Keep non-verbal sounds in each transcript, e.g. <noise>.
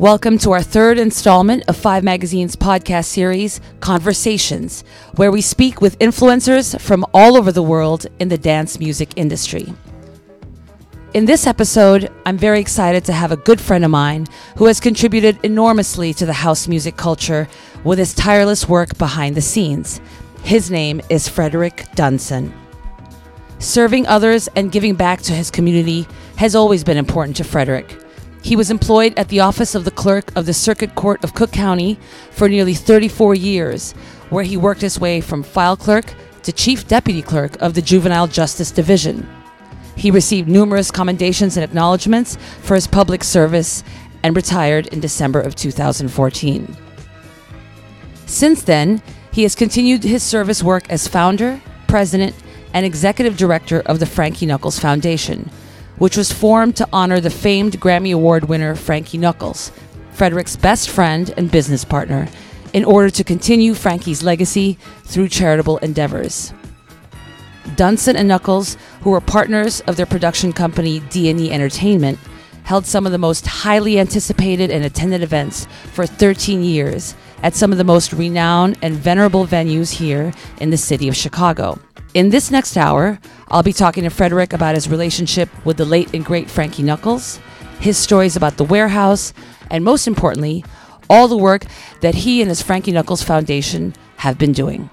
Welcome to our third installment of Five Magazine's podcast series, Conversations, where we speak with influencers from all over the world in the dance music industry. In this episode, I'm very excited to have a good friend of mine who has contributed enormously to the house music culture with his tireless work behind the scenes. His name is Frederick Dunson. Serving others and giving back to his community has always been important to Frederick. He was employed at the office of the clerk of the Circuit Court of Cook County for nearly 34 years, where he worked his way from file clerk to chief deputy clerk of the Juvenile Justice Division. He received numerous commendations and acknowledgments for his public service and retired in December of 2014. Since then, he has continued his service work as founder, president, and executive director of the Frankie Knuckles Foundation, which was formed to honor the famed Grammy Award winner Frankie Knuckles, Frederick's best friend and business partner, in order to continue Frankie's legacy through charitable endeavors. Dunson and Knuckles, who were partners of their production company D&E Entertainment, held some of the most highly anticipated and attended events for 13 years at some of the most renowned and venerable venues here in the city of Chicago. In this next hour, I'll be talking to Frederick about his relationship with the late and great Frankie Knuckles, his stories about the warehouse, and most importantly, all the work that he and his Frankie Knuckles Foundation have been doing.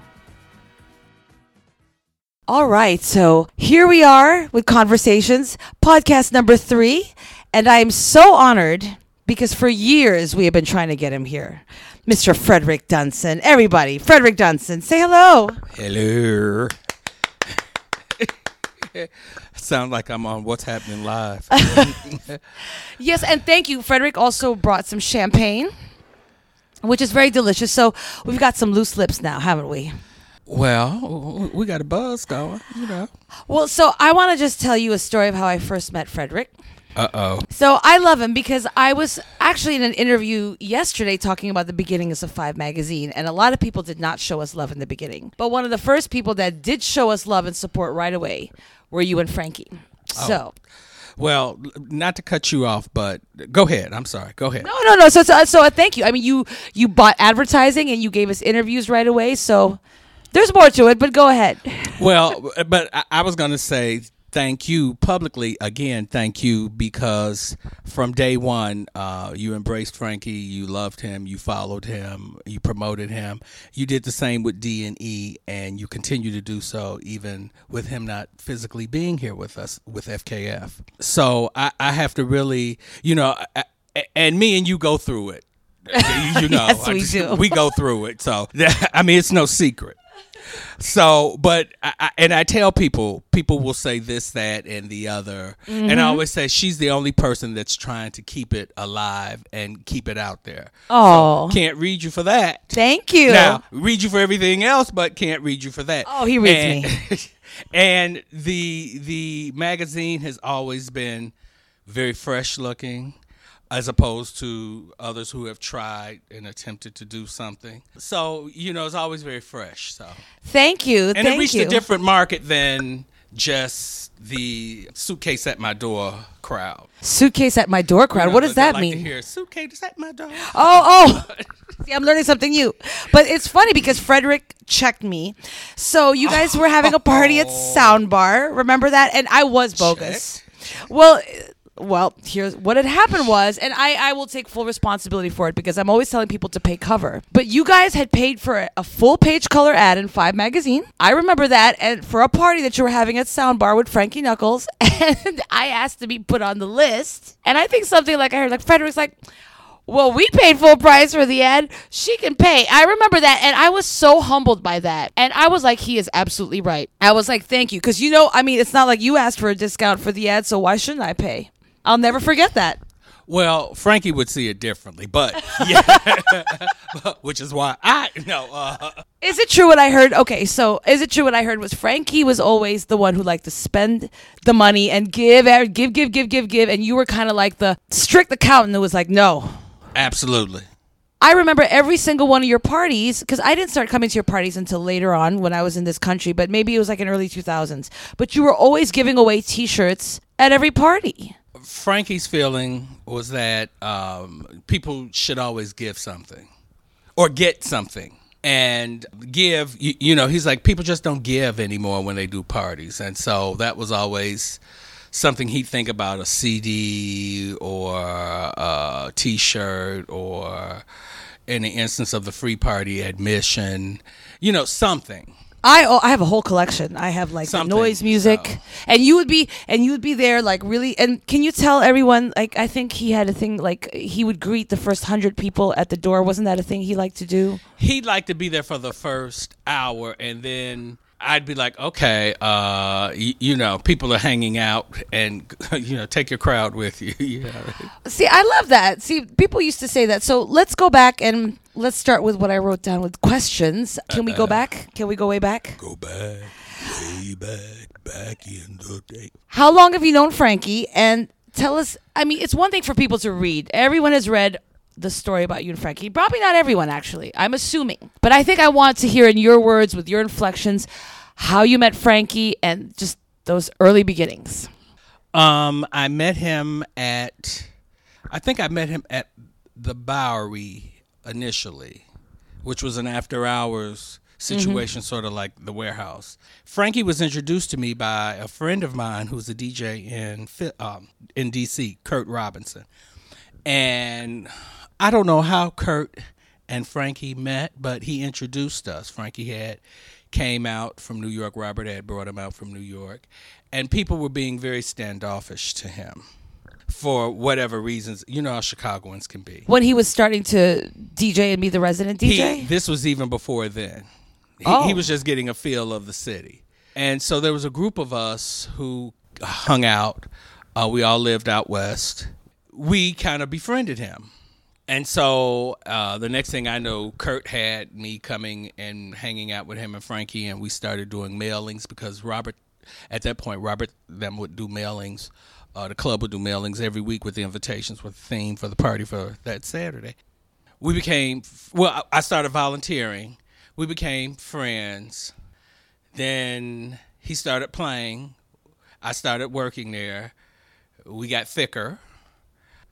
All right, so here we are with Conversations, podcast number three, and I am so honored because for years we have been trying to get him here. Mr. Frederick Dunson. Everybody, Frederick Dunson, say hello. Hello. <laughs> Sound like I'm on What's Happening Live. <laughs> <laughs> Yes, and thank you. Frederick also brought some champagne, which is very delicious. So we've got some loose lips now, haven't we? well, we got a buzz going, you know. Well, so I want to just tell you a story of how I first met Frederick. Uh oh. So I love him because I was actually in an interview yesterday talking about the beginnings of Five Magazine, and a lot of people did not show us love in the beginning. But one of the first people that did show us love and support right away were you and Frankie. So Well, not to cut you off, but go ahead. I'm sorry. Go ahead. no, no, no. So, so, so uh, thank you. I mean, you you bought advertising and you gave us interviews right away. So there's more to it, but go ahead. Well, but I, I was going to say thank you publicly again. Thank you because from day one, uh, you embraced Frankie. You loved him. You followed him. You promoted him. You did the same with D and E, and you continue to do so even with him not physically being here with us with FKF. So I, I have to really, you know, I, and me and you go through it. You, <laughs> you know, Yes, we just- do. We go through it. So <laughs> I mean, it's no secret. So, but I, I, and I tell people, people will say this, that, and the other, and I Mm-hmm. always say she's the only person that's trying to keep it alive and keep it out there. Oh, Can't read you for that. thank you. Now, read you for everything else, but can't read you for that. Oh, he reads and, <laughs> and the the magazine has always been very fresh looking, as opposed to others who have tried and attempted to do something. So you know, it's always very fresh. So Thank you. and thank it reached you. a different market than just the suitcase at my door crowd. Suitcase at my door crowd. You know, what does that like to mean? hear, suitcase at my door. Oh, oh. See, I'm learning something new. But it's funny because Frederick checked me. So you guys were having a party at Soundbar. Remember that? And I was bogus. Well, uh, well, here's what had happened was, and I, I will take full responsibility for it because I'm always telling people to pay cover. But you guys had paid for a, a full page color ad in Five Magazine. I remember that, and for a party that you were having at Soundbar with Frankie Knuckles, <laughs> and I asked to be put on the list. And I think something like I heard, like Frederick's like, well, we paid full price for the ad. She can pay. I remember that. And I was so humbled by that. And I was like, he is absolutely right. I was like, thank you. Because, you know, I mean, it's not like you asked for a discount for the ad, so why shouldn't I pay? I'll never forget that. Well, Frankie would see it differently, but yeah, <laughs> <laughs> which is why I no. Uh, Is it true what I heard? Okay, so is it true what I heard was Frankie was always the one who liked to spend the money and give, give, give, give, give, give, and you were kind of like the strict accountant who was like, no, absolutely. I remember every single one of your parties because I didn't start coming to your parties until later on when I was in this country, but maybe it was like in early 2000s. But you were always giving away T-shirts at every party. Frankie's feeling was that um, people should always give something or get something. And give, you, you know, he's like, people just don't give anymore when they do parties. And so that was always something he'd think about a CD or a t shirt or in the instance of the free party admission, you know, something. I oh, I have a whole collection. I have like Something, noise music, so. and you would be and you would be there like really. And can you tell everyone like I think he had a thing like he would greet the first hundred people at the door. Wasn't that a thing he liked to do? He'd like to be there for the first hour and then I'd be like, okay, uh, y- you know, people are hanging out, and <laughs> you know, take your crowd with you. <laughs> you know. See, I love that. See, people used to say that. So let's go back and let's start with what I wrote down with questions. Can we go back? Can we go way back? Go back, way back, back in the day. How long have you known Frankie? And tell us. I mean, it's one thing for people to read. Everyone has read the story about you and Frankie. Probably not everyone, actually. I'm assuming, but I think I want to hear in your words, with your inflections, how you met Frankie and just those early beginnings. Um, I met him at, I think I met him at the Bowery initially, which was an after hours situation, sort of like the warehouse. Frankie was introduced to me by a friend of mine who's a DJ in um, in DC, Kurt Robinson, and I don't know how Kurt and Frankie met, but he introduced us. Frankie had came out from New York. Robert had brought him out from New York, and people were being very standoffish to him for whatever reasons. You know how Chicagoans can be. When he was starting to DJ and be the resident DJ? He, this was even before then. He, Oh. he was just getting a feel of the city. And so there was a group of us who hung out. Uh, we all lived out west. We kind of befriended him. And so uh, the next thing I know, Kurt had me coming and hanging out with him and Frankie, and we started doing mailings because Robert, at that point, Robert them would do mailings. Uh, the club would do mailings every week with the invitations with the theme for the party for that Saturday. We became well i started volunteering. We became friends. Then he started playing. I started working there. We got thicker.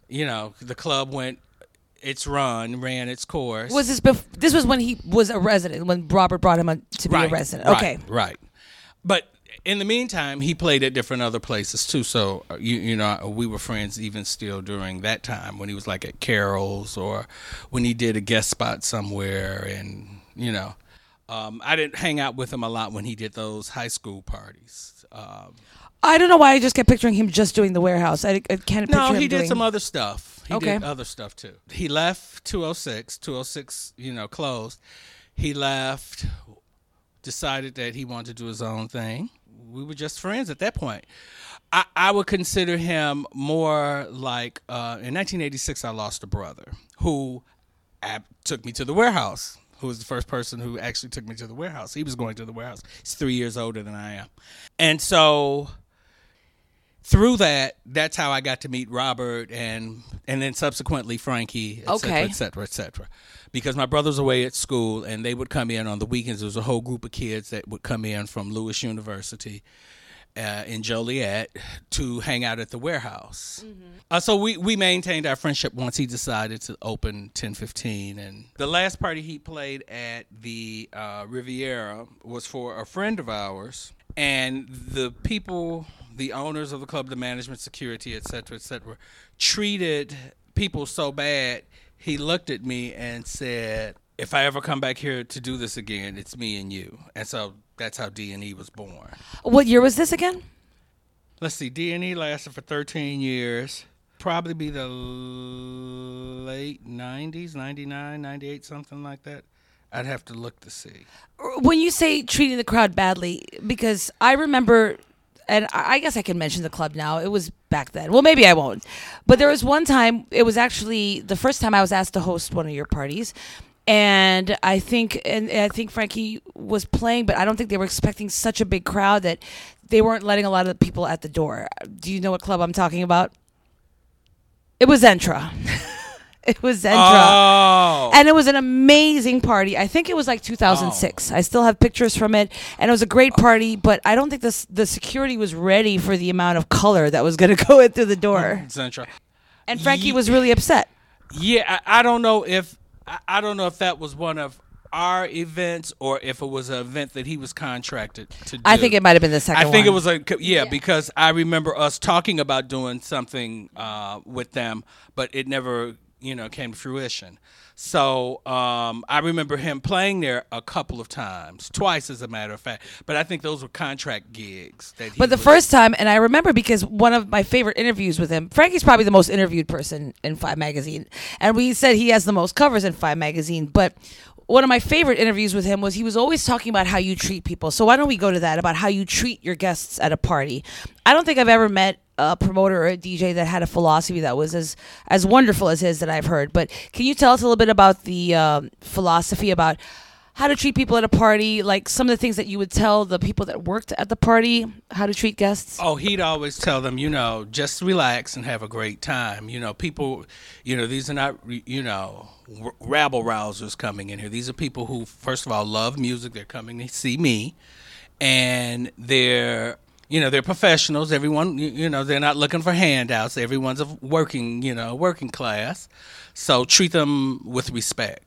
You know the club went its run ran its course Was this bef- this was when he was a resident when Robert brought him to be a resident. Okay. right but in the meantime he played at different other places too so uh, you you know we were friends even still during that time when he was like at carol's or when he did a guest spot somewhere and you know um, i didn't hang out with him a lot when he did those high school parties um, I don't know why I just kept picturing him just doing the warehouse. I, I can't picture no him he did doing- some other stuff he Okay. did other stuff too he left 206 206 you know closed he left decided that he wanted to do his own thing. We were just friends at that point. I, I would consider him more like uh, in 1986. I lost a brother who ab- took me to the warehouse. Who was the first person who actually took me to the warehouse? He was going to the warehouse. He's three years older than I am, and so through that, that's how I got to meet Robert and and then subsequently Frankie, et cetera, Okay. et cetera, et cetera. Because my brother's away at school and they would come in on the weekends. There was a whole group of kids that would come in from Lewis University uh, in Joliet to hang out at the warehouse. Uh, so we, we maintained our friendship once he decided to open 1015. And the last party he played at the uh, Riviera was for a friend of ours. And the people, the owners of the club, the management, security, et cetera, et cetera, treated people so bad. He looked at me and said, if I ever come back here to do this again, it's me and you. And so that's how D&E was born. What year was this again? Let's see, D&E lasted for 13 years. Probably be the late 90s, 99, 98, something like that. I'd have to look to see. When you say treating the crowd badly, because I remember, and I guess I can mention the club now. It was back then. Well, maybe I won't. But there was one time. It was actually the first time I was asked to host one of your parties. And I think, and I think Frankie was playing, but I don't think they were expecting such a big crowd that they weren't letting a lot of the people at the door. Do you know what club I'm talking about? It was Entra. <laughs> <laughs> It was Zentra. Oh, And it was an amazing party. I think it was like 2006. I still have pictures from it, and it was a great party. But I don't think the the security was ready for the amount of color that was going <laughs> to go in through the door. Central. And Frankie Ye- was really upset. Yeah, I, I don't know if I, I don't know if that was one of our events or if it was an event that he was contracted to do. I think it might have been the second. I think it was a yeah, because I remember us talking about doing something uh, with them, but it never you know came to fruition. So um, I remember him playing there a couple of times, twice as a matter of fact. But I think those were contract gigs. That he But the was- first time, and I remember because one of my favorite interviews with him, Frankie's probably the most interviewed person in Five Magazine, and we said he has the most covers in Five Magazine. But one of my favorite interviews with him was he was always talking about how you treat people. So why don't we go to that about how you treat your guests at a party? I don't think I've ever met a promoter or a DJ that had a philosophy that was as as wonderful as his that I've heard. But can you tell us a little bit about the um, philosophy about how to treat people at a party, like some of the things that you would tell the people that worked at the party, how to treat guests. Oh, he'd always tell them, you know, just relax and have a great time. You know, people, you know, these are not, you know, rabble rousers coming in here. These are people who, first of all, love music. They're coming to see me, and they're, you know, they're professionals. Everyone, you, know, they're not looking for handouts. Everyone's a working, you know, working class. So treat them with respect.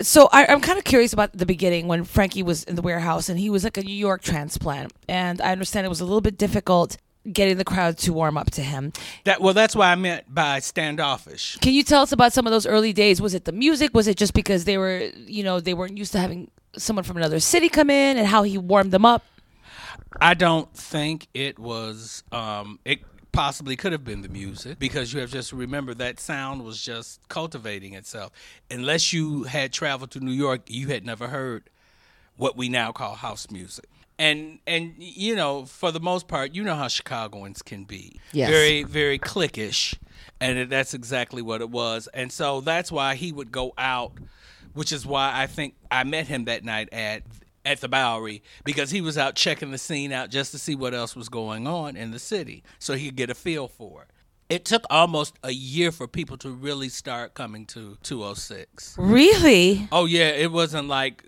So I, I'm kind of curious about the beginning when Frankie was in the warehouse and he was like a New York transplant, and I understand it was a little bit difficult getting the crowd to warm up to him. That well, that's what I meant by standoffish. Can you tell us about some of those early days? Was it the music? Was it just because they were, you know, they weren't used to having someone from another city come in and how he warmed them up? I don't think it was. Um, it possibly could have been the music because you have just remember that sound was just cultivating itself. Unless you had traveled to New York, you had never heard what we now call house music. And and you know, for the most part, you know how Chicagoans can be. Yes. Very very cliquish, and that's exactly what it was. And so that's why he would go out, which is why I think I met him that night at at the Bowery because he was out checking the scene out just to see what else was going on in the city, so he could get a feel for it. It took almost a year for people to really start coming to 206. Really? Oh yeah, it wasn't like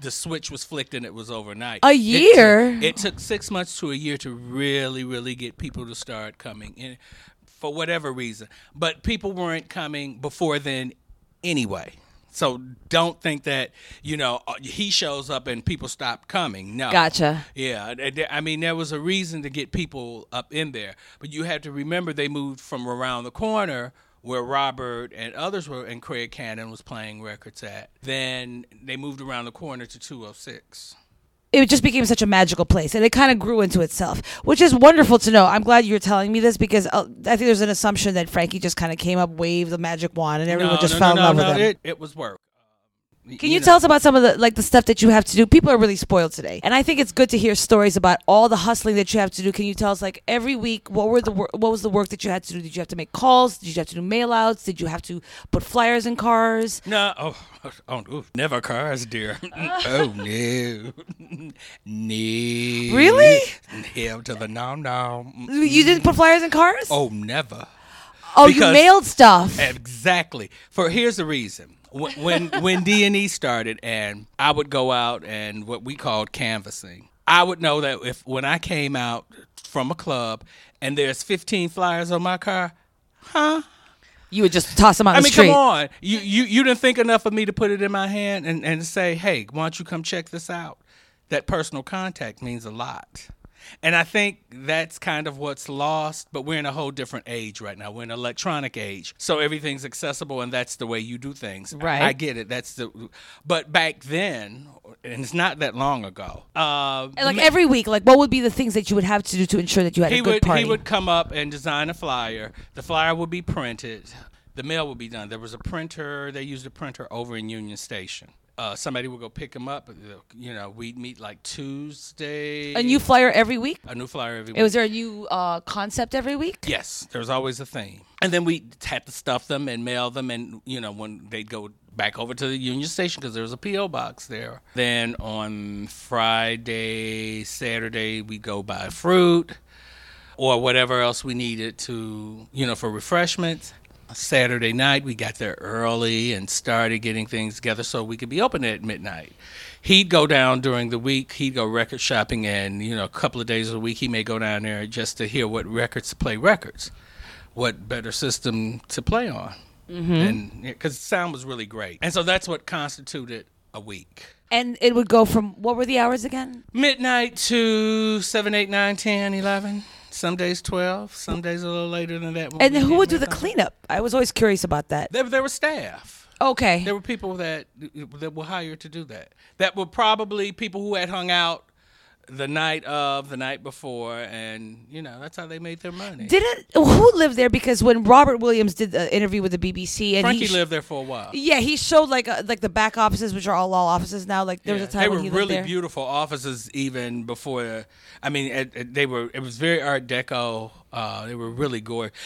the switch was flicked and it was overnight. A It took- year? It took, six months to a year to really, really get people to start coming in, for whatever reason. But people weren't coming before then, anyway. So don't think that you know uh, he shows up and people stop coming. No, Gotcha. yeah, I mean there was a reason to get people up in there, but you have to remember they moved from around the corner where Robert and others were and Craig Cannon was playing records at. Then they moved around the corner to 206. It just became such a magical place and it kind of grew into itself which is wonderful to know i'm glad you're telling me this because uh, i think there's an assumption that frankie just kind of came up waved the magic wand and everyone no, just no, fell no, in love no, with no, him It, it was work. Can you, know. tell us about some of the like the stuff that you have to do people are really spoiled today and i think it's good to hear stories about all the hustling that you have to do can you tell us like every week what were the wor- what was the work that you had to do did you have to make calls did you have to do mail outs did you have to put flyers in cars No, oh, <laughs> oh, ooh, never cars, dear. <laughs> oh no, <laughs> no. Really? Hell to the no, no. you didn't put flyers in cars Oh, never. oh you mailed stuff Exactly. For here's the reason. When when, D and E started, and I would go out and what we called canvassing. I would know that if when I came out from a club and there's 15 flyers on my car, huh? you would just toss them on I the mean, street come on. You, you you didn't think enough of me to put it in my hand and, and say, hey, why don't you come check this out? That personal contact means a lot. And I think that's kind of what's lost, but we're in a whole different age right now. We're in an electronic age. So everything's accessible and that's the way you do things. Right. I get it. That's the but back then, and it's not that long ago. Uh, like every week, like what would be the things that you would have to do to ensure that you had he a good would party? he would come up and design a flyer. The flyer would be printed. The mail would be done. There was a printer. They used a printer over in Union Station. Uh, somebody would go pick them up. You know, we'd meet like Tuesday. a new flyer every week. a new flyer every week. Was there a new uh, concept every week? Yes, there was always a theme. And then we had to stuff them and mail them, and you know when they'd go back over to the Union Station because there was a PO box there. Then on Friday, Saturday, we go buy fruit or whatever else we needed to, you know, for refreshments. Saturday night. We got there early and started getting things together so we could be open at midnight. He'd go down during the week. He'd go record shopping, and you know, a couple of days a week, he may go down there just to hear what records to play records, what better system to play on, mm-hmm. and because sound was really great, and so that's what constituted a week. And it would go from what were the hours again? Midnight to 7, 8, 9, 10, 11. Some days 12, some days a little later than that. And who would do the cleanup? I was always curious about that. There, there were staff. Okay. There were people that that were hired to do that. That were probably people who had hung out the night of, the night before, and you know that's how they made their money. Didn't who lived there? Because when Robert Williams did the interview with the BBC, and Frankie he lived there for a while. Yeah, he showed like uh, like the back offices, which are all law offices now. Like there yeah. was a time they when were he really there. beautiful offices even before. I mean, it, it, they were. It was very Art Deco. Uh, they were really gorgeous.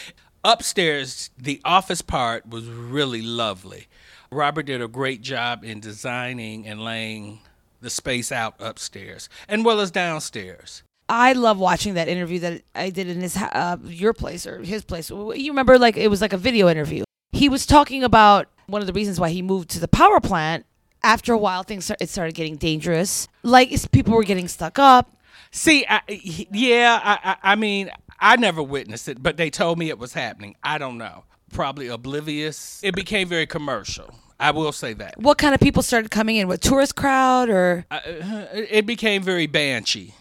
Upstairs, the office part was really lovely. Robert did a great job in designing and laying the space out upstairs and well as downstairs. I love watching that interview that I did in his uh, your place or his place. You remember, like it was like a video interview. He was talking about one of the reasons why he moved to the power plant. After a while, things it started getting dangerous. Like people were getting stuck up. See, I, yeah, I, I, I mean, I never witnessed it, but they told me it was happening. I don't know. Probably oblivious. It became very commercial. I will say that. What kind of people started coming in? What tourist crowd or? Uh, it became very banshee.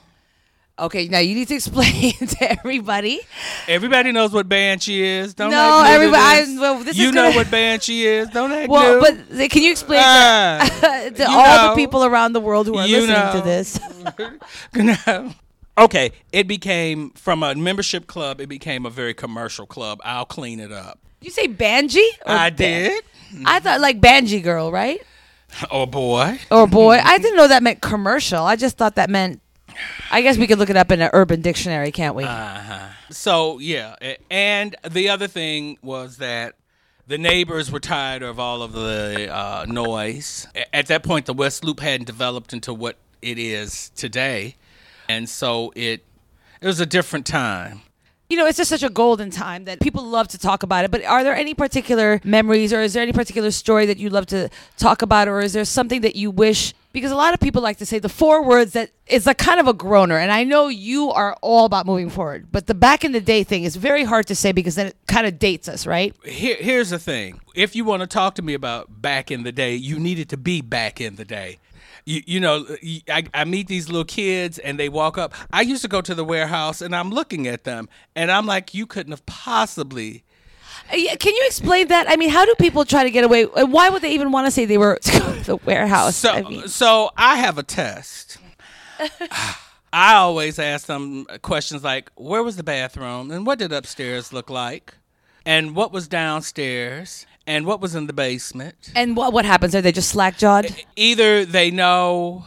Okay, now you need to <laughs> explain <laughs> to everybody. Everybody knows what banshee is. Don't no, everybody. I, well, this you know what banshee is. Don't act well, new. but can you explain uh, to, <laughs> to all know, the people around the world who are listening know. to this? okay, it became from a membership club. It became a very commercial club. I'll clean it up. You say banshee? I did. I thought like Banji girl, right? Oh boy. Or boy. I didn't know that meant commercial. I just thought that meant. I guess we could look it up in an urban dictionary, can't we? Uh-huh. So yeah, and the other thing was that the neighbors were tired of all of the uh, noise. At that point, the West Loop hadn't developed into what it is today, and so it it was a different time you know, it's just such a golden time that people love to talk about it. But are there any particular memories or is there any particular story that you love to talk about or is there something that you wish because a lot of people like to say the four words that is a kind of a groaner and I know you are all about moving forward, but the back in the day thing is very hard to say because then it kind of dates us, right? Here, here's the thing. If you want to talk to me about back in the day, you needed to be back in the day you, you know, I, I meet these little kids and they walk up. I used to go to the warehouse and I'm looking at them and I'm like, you couldn't have possibly. Uh, can you explain that? I mean, how do people try to get away? Why would they even want to say they were <laughs> to go to the warehouse? So, I mean. so I have a test. <laughs> I always ask them questions like, "Where was the bathroom? And what did upstairs look like? And what was downstairs? And what was in the basement. And what what happens? Are they just slack jawed? Either they know,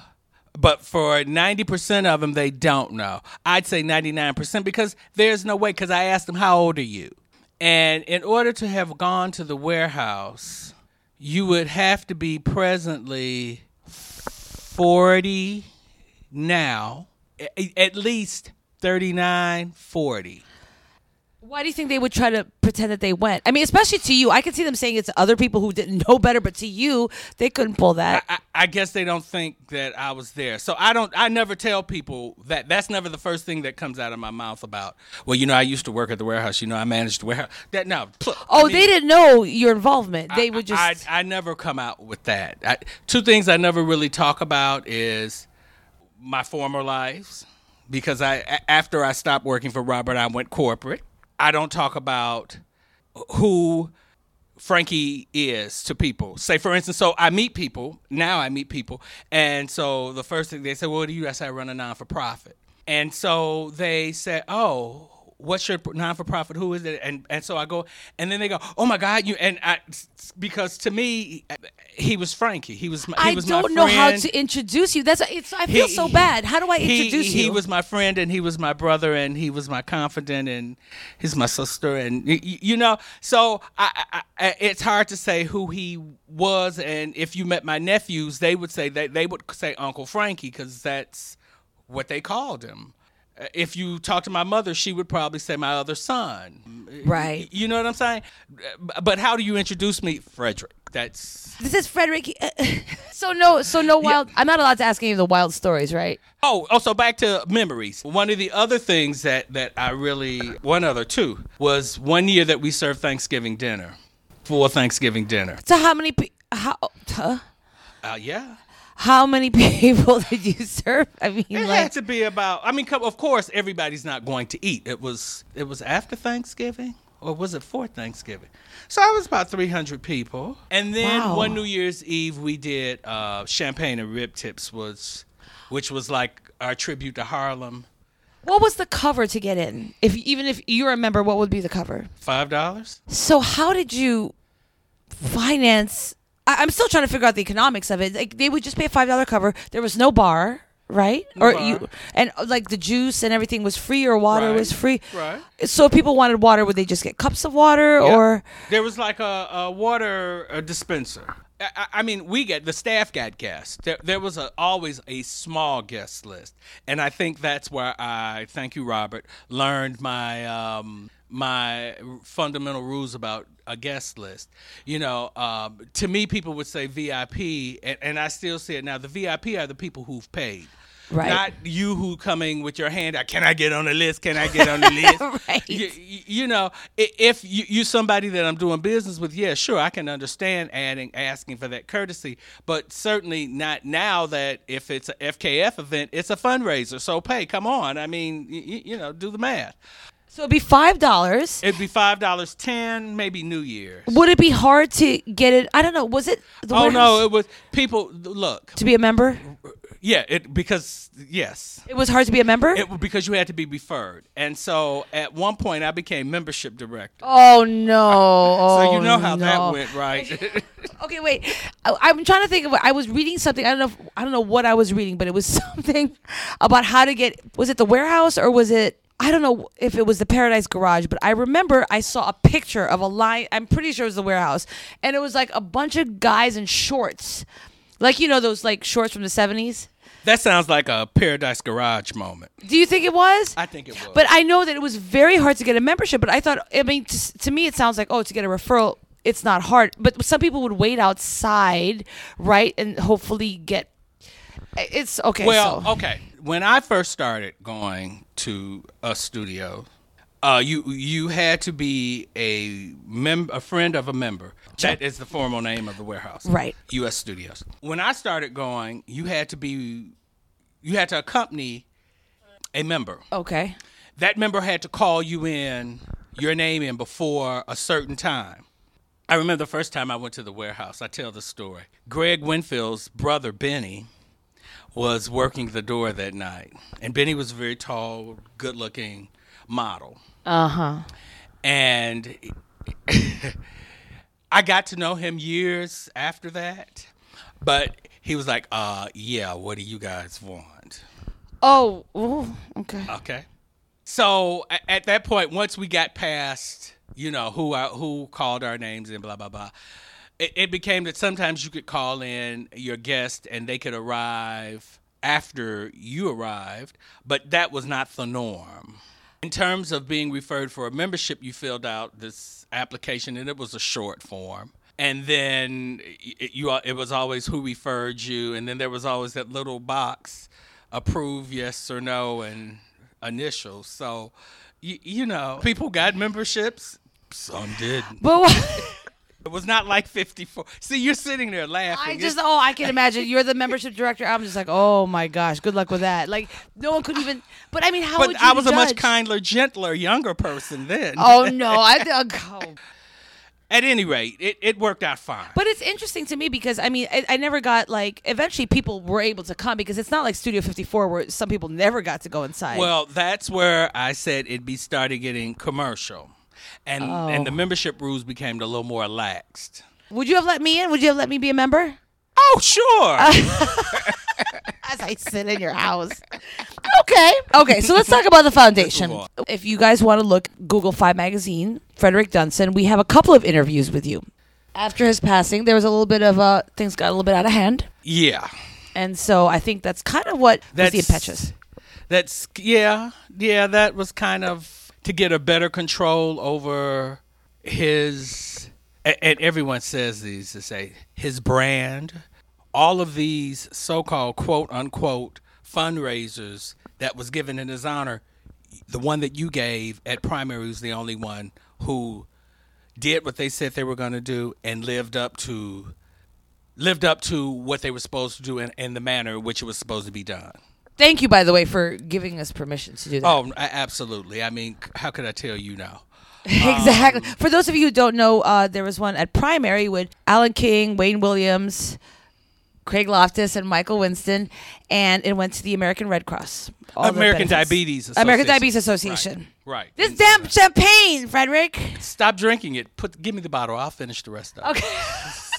but for ninety percent of them, they don't know. I'd say ninety nine percent because there's no way. Because I asked them, "How old are you?" And in order to have gone to the warehouse, you would have to be presently forty now, at least 39, 40. Why do you think they would try to pretend that they went? I mean, especially to you. I can see them saying it to other people who didn't know better, but to you, they couldn't pull that. I, I, I, guess they don't think that I was there. So I don't. I never tell people that. That's never the first thing that comes out of my mouth about. Well, you know, I used to work at the warehouse. You know, I managed the warehouse. That no. Oh, I mean, they didn't know your involvement. They would just. I, I, never come out with that. two things I never really talk about is my former lives because I after I stopped working for Robert, I went corporate I don't talk about who Frankie is to people. Say, for instance, so I meet people, now I meet people, and so the first thing they say, well, what do you? I say, I run a non for profit. And so they say, oh, what's your non for profit? Who is it? And and so I go, and then they go, oh my God, you and I, because to me, he was Frankie. He was. My, he I was don't know how to introduce you. That's it's. I feel he, so bad. How do I introduce he, you? He was my friend, and he was my brother, and he was my confidant, and he's my sister, and you know. So I, I, it's hard to say who he was, and if you met my nephews, they would say that they would say Uncle Frankie because that's what they called him if you talk to my mother, she would probably say my other son. Right. You know what I'm saying? But how do you introduce me, Frederick? That's This is Frederick. <laughs> so no, so no wild. I'm not allowed to ask any of the wild stories, right? Oh, also back to memories. One of the other things that that I really one other two was one year that we served Thanksgiving dinner for Thanksgiving dinner. So how many? pe- How? Huh? Uh, yeah. How many <laughs> people did you serve? I mean, It like, had to be about. I mean, of course, everybody's not going to eat. It was. It was after Thanksgiving, or was it for Thanksgiving? So I was about three hundred people, and then Wow. one New Year's Eve we did uh, champagne and rib tips, was, which was like our tribute to Harlem. what was the cover to get in? If even if you remember, what would be the cover? Five dollars. So how did you finance? I, I'm still trying to figure out the economics of it. Like they would just pay a five dollar cover. There was no bar, right? No or bar. you and like the juice and everything was free, or water Right. was free. Right. So if people wanted water, would they just get cups of water, Yeah. or There was like a, a water uh dispenser. I, I- I mean, we get the staff got guests. There, there was a, always a small guest list, and I think that's where I, thank you, Robert, learned my um, my fundamental rules about a guest list. You know, um, to me, people would say VIP, and, and I still see it now. The VIP are the people who've paid. Right. Not you who coming with your hand out. Can I get on the list? Can I get on the list? <laughs> Right. You, you you know, if you you somebody that I'm doing business with, yeah, sure, I can understand adding asking for that courtesy, but certainly not now that if it's a FKF event, it's a fundraiser. So pay, come on. I mean, you, you know, do the math. So it'd be five dollars? It'd be five dollars ten, maybe New Year's. Would it be hard to get it? I don't know. Was it? The Oh no, it was people. Look, to be a member. yeah, it because yes, It was hard to be a member. it because you had to be referred, and so at one point I became membership director. oh no! <laughs> So oh, you know Oh, how no. that went, right? <laughs> Okay, wait. I, I'm trying to think of. I was reading something. I don't know. If, I don't know what I was reading, but it was <laughs> something about how to get. Was it the warehouse or was it? I don't know if it was the Paradise Garage, but I remember I saw a picture of a line. I'm pretty sure it was the warehouse, and it was like a bunch of guys in shorts, like you know those like shorts from the 70s. that sounds like a Paradise Garage moment. Do you think it was? I think it was. But I know that it was very hard to get a membership. But I thought, I mean, to, to me, it sounds like, oh, to get a referral, it's not hard. But some people would wait outside, right, and hopefully get. It's okay. well, so. okay. When I first started going to a studio, uh, you you had to be a mem- a friend of a member. That is the formal name of the warehouse. Right. U.S. Studios. When I started going, you had to be, you had to accompany a member. Okay. that member had to call you in your name in before a certain time. I remember the first time I went to the warehouse. I tell the story. Greg Winfield's brother Benny was working the door that night, and Benny was a very tall, good-looking model, Uh huh. and <laughs> I got to know him years after that. But he was like, "Uh, yeah, what do you guys want?" Oh. ooh, okay. Okay. So at that point, once we got past, you know, who our, who called our names and blah blah blah, it, it became that sometimes you could call in your guest and they could arrive after you arrived, but that was not the norm. In terms of being referred for a membership, you filled out this application and it was a short form. And then it, you it was always who referred you, and then there was always that little box, approve yes or no, and initials. So, you, you know, people got memberships, some didn't. But what, <laughs> It was not like 54. See, you're sitting there laughing. I just oh I can imagine you're the membership director. I'm just like oh my gosh, good luck with that. Like no one could even. But I mean, how would you I was a much kinder, gentler, younger person then. Oh <laughs> no, I oh. At any rate, it, it worked out fine. But it's interesting to me because I mean I, I never got like eventually people were able to come because it's not like Studio 54 where some people never got to go inside. Well, that's where I said it'd be started getting commercial. And and the membership rules became a little more relaxed. would you have let me in? Would you have let me be a member? Oh, sure. <laughs> As I sit in your house. Okay. Okay, so let's talk about the foundation. If you guys want to look, Google 5 Magazine, Frederick Dunson, we have a couple of interviews with you. After his passing, there was a little bit of, uh, things got a little bit out of hand. yeah. And so I think that's kind of what was the impetus. That's yeah, yeah. That was kind of to get a better control over his and everyone says these to say his brand. All of these so-called quote unquote fundraisers that was given in his honor the one that you gave at primary was the only one who did what they said they were going to do and lived up to lived up to what they were supposed to do in, in the manner in which it was supposed to be done Thank you, by the way, for giving us permission to do that. oh absolutely i mean how could i tell you now <laughs> exactly. Um, For those of you who don't know, uh, there was one at primary with Alan King, Wayne Williams, Craig Loftus, and Michael Winston, and it went to the American Red Cross. American. Diabetes American Association. Diabetes Association. right, right. This And- damn champagne, Frederick. stop drinking it put give me the bottle i'll finish the rest of it Okay. <laughs>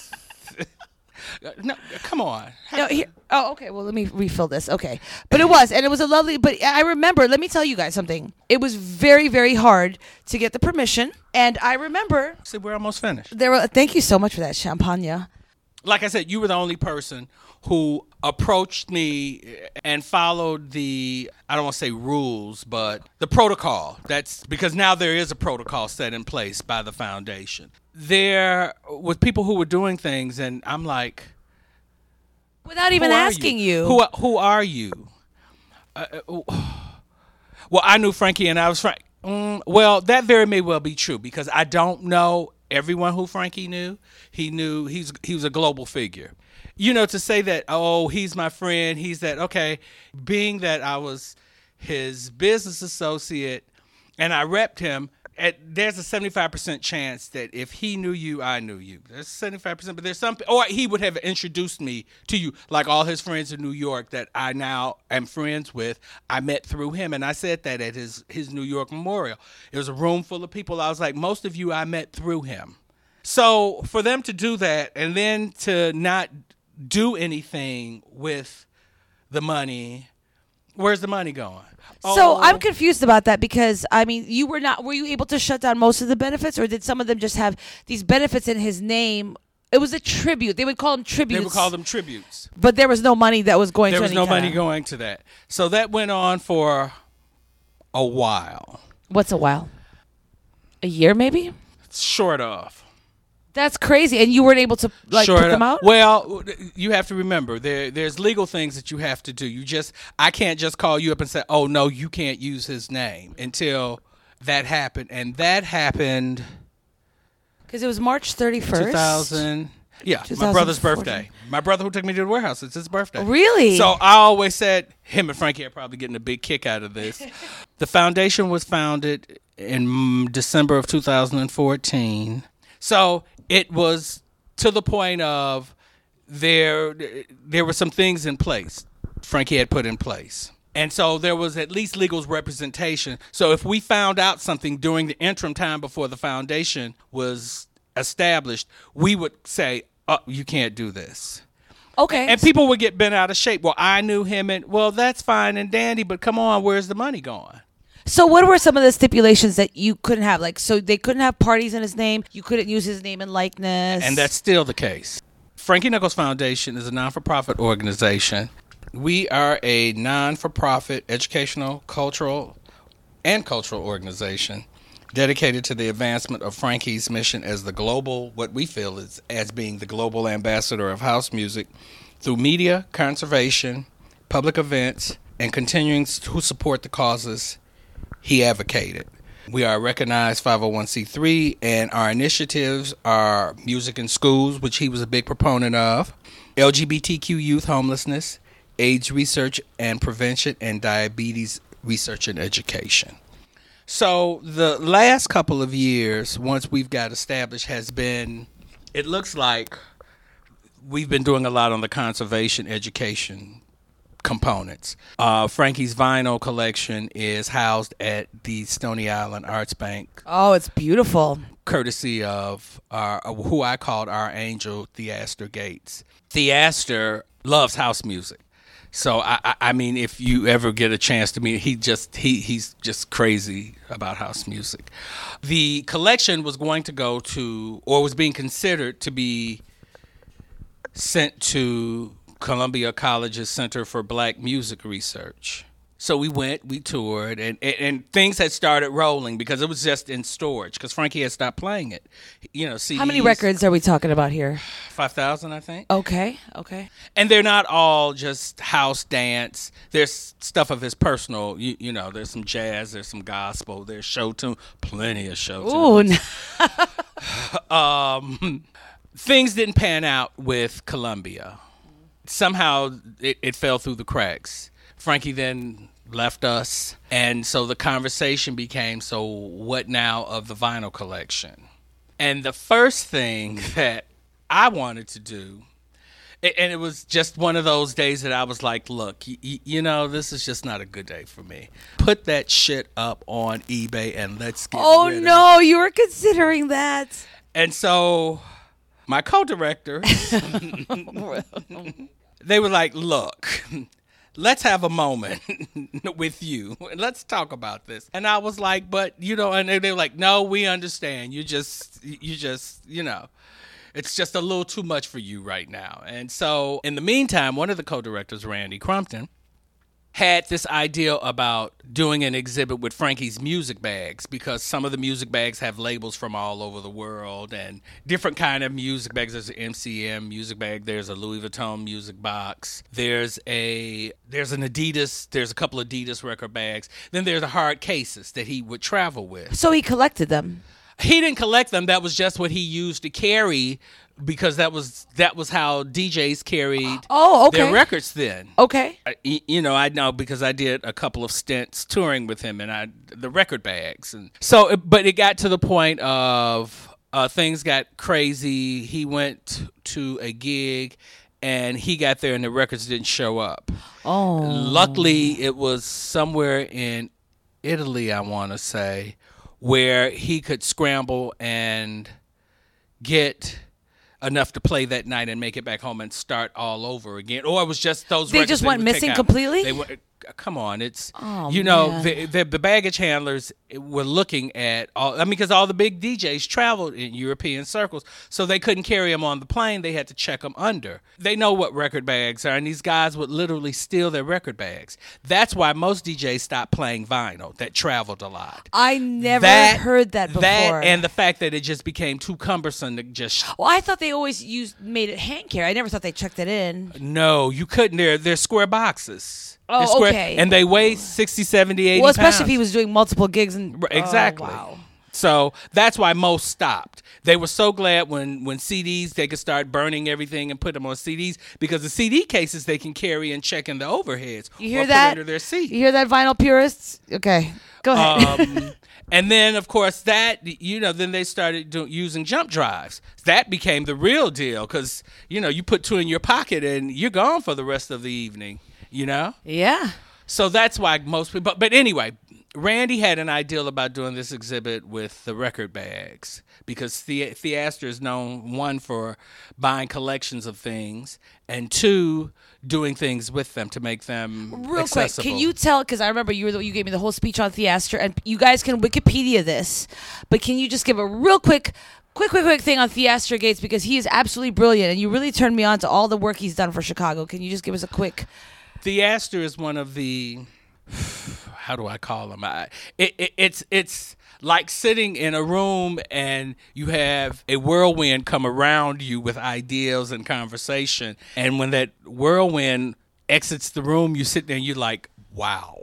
<laughs> no come on No, here, oh, okay. Well, let me refill this. Okay, but it was, and it was a lovely. But I remember. Let me tell you guys something. It was very, very hard to get the permission, and I remember see we're almost finished there were. Thank you so much for that champagne. like I said, you were the only person who approached me and followed the I don't want to say rules, but the protocol. That's because now there is a protocol set in place by the foundation. There with people who were doing things, and I'm like, Without even asking you. who who are you? Uh, uh, <sighs> well, I knew Frankie, and I was Frank. Mm, well, that very may well be true because I don't know everyone who Frankie knew. He knew he's he was a global figure. You know, to say that oh he's my friend, he's that okay. Being that I was his business associate and I repped him. At, there's a 75% chance that if he knew you, I knew you. There's 75%, but there's some, or he would have introduced me to you, like all his friends in New York that I now am friends with. I met through him, and I said that at his his New York memorial. It was a room full of people. I was like, most of you I met through him. So for them to do that and then to not do anything with the money, where's the money going? So Oh, I'm confused about that because I mean, you were not. Were you able to shut down most of the benefits, or did some of them just have these benefits in his name? It was a tribute. They would call them tributes. they would call them tributes. but there was no money that was going. There to was no kinda- money going to that. So that went on for a while. What's a while? A year, maybe. Short of. That's crazy, and you weren't able to like Short put them out. Well, you have to remember there there's legal things that you have to do. You just I can't just call you up and say, "Oh no, you can't use his name" until that happened. And that happened Because it was March 31st. 2000 Yeah, my brother's birthday. My brother who took me to the warehouse, it's his birthday. Oh, really? So I always said him and Frankie are probably getting a big kick out of this. <laughs> the foundation was founded in December of 2014. So it was to the point of there there were some things in place Frankie had put in place. And so there was at least legal representation. So if we found out something during the interim time before the foundation was established, we would say, oh, you can't do this. okay. And people would get bent out of shape. Well, I knew him, and well, that's fine and dandy, but come on, where's the money going? So what were some of the stipulations that you couldn't have? Like, so they couldn't have parties in his name. You couldn't use his name and likeness. And that's still the case. Frankie Knuckles Foundation is a non for profit organization. We are a non for profit educational, cultural, and cultural organization dedicated to the advancement of Frankie's mission as the global, what we feel is as being the global ambassador of house music through media, conservation, public events, and continuing to support the causes he advocated. We are a recognized 501c3, and our initiatives are music in schools, which he was a big proponent of, LGBTQ youth homelessness, AIDS research and prevention, and diabetes research and education. So the last couple of years, once we've got established, has been, it looks like we've been doing a lot on the conservation education components. Uh, Frankie's vinyl collection is housed at the Stony Island Arts Bank, oh, it's beautiful. courtesy of our, who I called our angel, Theaster Gates. Theaster loves house music. So I, I, I mean, if you ever get a chance to meet, he just he he's just crazy about house music. The collection was going to go to, or was being considered to be sent to Columbia College's Center for Black Music Research. So we went, we toured, and, and, and things had started rolling because it was just in storage because Frankie had stopped playing it. You know, CDs, How many records are we talking about here? Five thousand, I think. Okay, okay. And they're not all just house dance. There's stuff of his personal. You, you know, there's some jazz, there's some gospel, there's show tune, plenty of show tune. Ooh, <laughs> um, things didn't pan out with Columbia. Somehow it, it fell through the cracks. Frankie then left us, and so the conversation became so what now of the vinyl collection? And the first thing <laughs> that I wanted to do, and it was just one of those days that I was like, look, y- y- you know, this is just not a good day for me. Put that shit up on eBay and let's get oh rid of it. no, you were considering that. And so my co-director, <laughs> <laughs> they were like, "Look, let's have a moment <laughs> with you. Let's talk about this." And I was like, "But you know," and they were like, "No, we understand. You just, you just, you know." It's just a little too much for you right now. And so, in the meantime, one of the co directors, Randy Crumpton, had this idea about doing an exhibit with Frankie's music bags because some of the music bags have labels from all over the world and different kind of music bags. There's an MCM music bag. There's a Louis Vuitton music box. There's a there's an Adidas. There's a couple of Adidas record bags. Then there's the hard cases that he would travel with. So he collected them. He didn't collect them. That was just what he used to carry because that was that was how DJs carried <gasps> Oh, okay. their records then. Okay. I- you know, I know because I did a couple of stints touring with him, and I the record bags, and so. it- But it got to the point of uh, things got crazy. He went to a gig, and he got there, and the records didn't show up. Oh. Luckily, it was somewhere in Italy, I want to say, where he could scramble and get enough to play that night and make it back home and start all over again. Or it was just those. They just went he would take missing completely? They come on, it's Oh, you know the, the the baggage handlers were looking at all. I mean, because all the big DJs traveled in European circles, so they couldn't carry them on the plane. They had to check them under. They know what record bags are, and these guys would literally steal their record bags. That's why most DJs stopped playing vinyl that traveled a lot. I never That- heard that before. That and the fact that it just became too cumbersome to just well, I thought they always used made it hand carry. I never thought they checked it in. no, you couldn't. They're they're square boxes. Oh, square, okay. And they weigh 60, 70, 80 Well, especially if he was doing multiple gigs and Exactly. Oh, wow. So that's why most stopped. They were so glad when when CDs they could start burning everything and put them on CDs because the CD cases they can carry and check in the overheads. You hear or that? Put under their seat. You hear that, vinyl purists? Okay, go ahead. um, <laughs> and then of course that you know then they started do, using jump drives that became the real deal because you know you put two in your pocket and you're gone for the rest of the evening you know yeah. so that's why most people but, but anyway randy had an ideal about doing this exhibit with the record bags because the- theaster is known one for buying collections of things and two doing things with them to make them Real accessible. quick, can you tell? Because I remember you were the, you gave me the whole speech on Theaster, and you guys can Wikipedia this, but can you just give a real quick, quick, quick, quick thing on Theaster Gates because he is absolutely brilliant, and you really turned me on to all the work he's done for Chicago. Can you just give us a quick? Theaster is one of the <sighs> how do I call them? I, it, it, it's it's like sitting in a room and you have a whirlwind come around you with ideas and conversation, and when that whirlwind exits the room, you sit there and you're like, wow,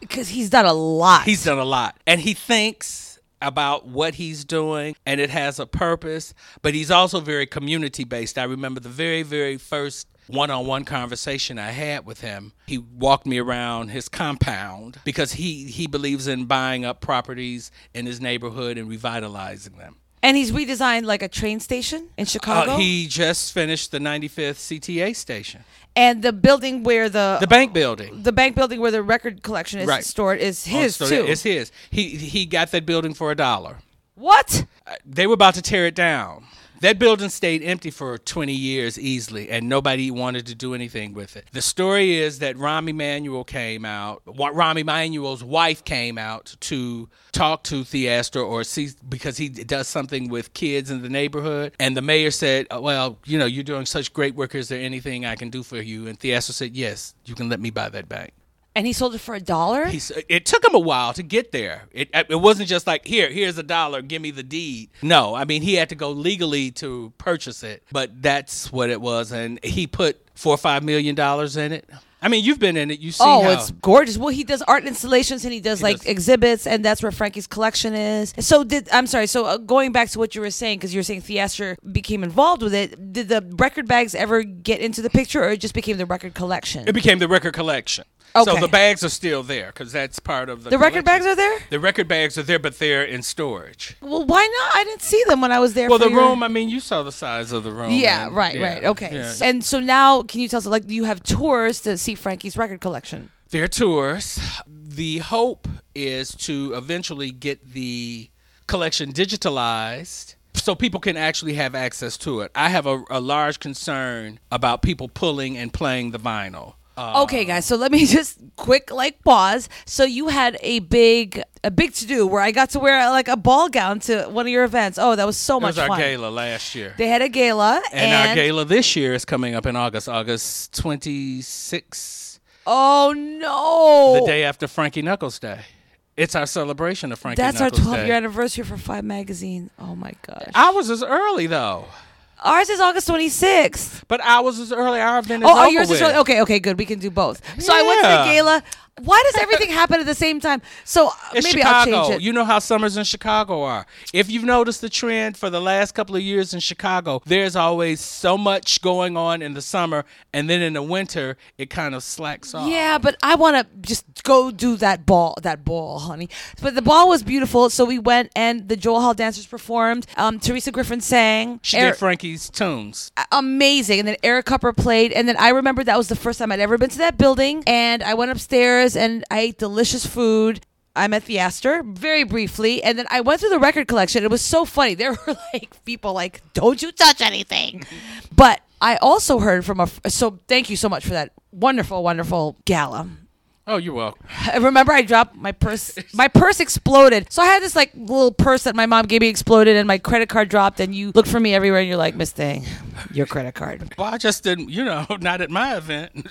Because he's done a lot. he's done a lot, and he thinks about what he's doing and it has a purpose but he's also very community based i remember the very very first one-on-one conversation i had with him he walked me around his compound because he he believes in buying up properties in his neighborhood and revitalizing them and he's redesigned like a train station in Chicago. uh, he just finished the 95th cta station and the building where the the bank building the bank building where the record collection is Right. stored is his Oh, so too. it's his he he got that building for a dollar what? Uh, they were about to tear it down. That building stayed empty for 20 years easily, and nobody wanted to do anything with it. The story is that Rahm Emanuel came out, Rahm Emanuel's wife came out to talk to Theaster or see, because he does something with kids in the neighborhood. And the mayor said, "Uh, Well, you know, you're doing such great work. Is there anything I can do for you? And Theaster said, Yes, you can let me buy that bank. And he sold it for a dollar? He's, it took him a while to get there. It it wasn't just like here, here's a dollar, give me the deed. No, I mean he had to go legally to purchase it, but that's what it was, and he put four or five million dollars in it. I mean, you've been in it. You see Oh, how it's gorgeous. Well, he does art installations and he does like does- exhibits, and that's where Frankie's collection is. So, did I'm sorry. So, uh, going back to what you were saying, because you were saying Theaster became involved with it. Did the record bags ever get into the picture, or it just became the record collection? it became the record collection. So the bags are still there because that's part of the. the record bags are there. The record bags are there, but they're in storage. Well, why not? I didn't see them when I was there. Well, for the your- room. I mean, you saw the size of the room. Yeah, and- right, yeah, right. Okay. yeah. And so now, can you tell us, like, you have tours to see Frankie's record collection? They're tours. The hope is to eventually get the collection digitalized so people can actually have access to it. I have a, a large concern about people pulling and playing the vinyl. Uh, Okay, guys. So let me <laughs> just quick like pause. So you had a big a big to do where I got to wear like a ball gown to one of your events. Oh, that was so it much was our fun. gala last year. They had a gala and, our gala this year is coming up in August, August 26th, Oh no! the day after Frankie Knuckles Day. It's our celebration of Frankie That's our Knuckles 12 Day. year anniversary for Five Magazine. Oh my gosh. I was as early though. Ours is August 26th. But ours as early. Our event is Oh, oh, over yours is with. really, okay. Okay, good. We can do both. So I went to Yeah. the gala. Why does everything <laughs> happen at the same time? So uh, It's maybe Chicago. I'll change it. You know how summers in Chicago are. If you've noticed the trend for the last couple of years in Chicago, there's always so much going on in the summer, and then in the winter it kind of slacks off. Yeah, but I want to just go do that ball, that ball, honey. But the ball was beautiful, so we went and the Joel Hall dancers performed. Um, Teresa Griffin sang. She Eric- did Frankie's tunes. amazing. And then Eric Kupper played. And then I remember that was the first time I'd ever been to that building. And I went upstairs and I ate delicious food. I met Theaster very briefly, and then I went through the record collection. It was so funny. <laughs> There were like people like, "Don't you touch anything," but I also heard from a So thank you so much for that wonderful, wonderful gala. Oh, you're welcome. I remember I dropped my purse. My purse exploded. So I had this like little purse that my mom gave me exploded, and my credit card dropped. And you looked for me everywhere, and you're like, Miss Thing, your credit card. Well, I just didn't, you know, <laughs> not at my event.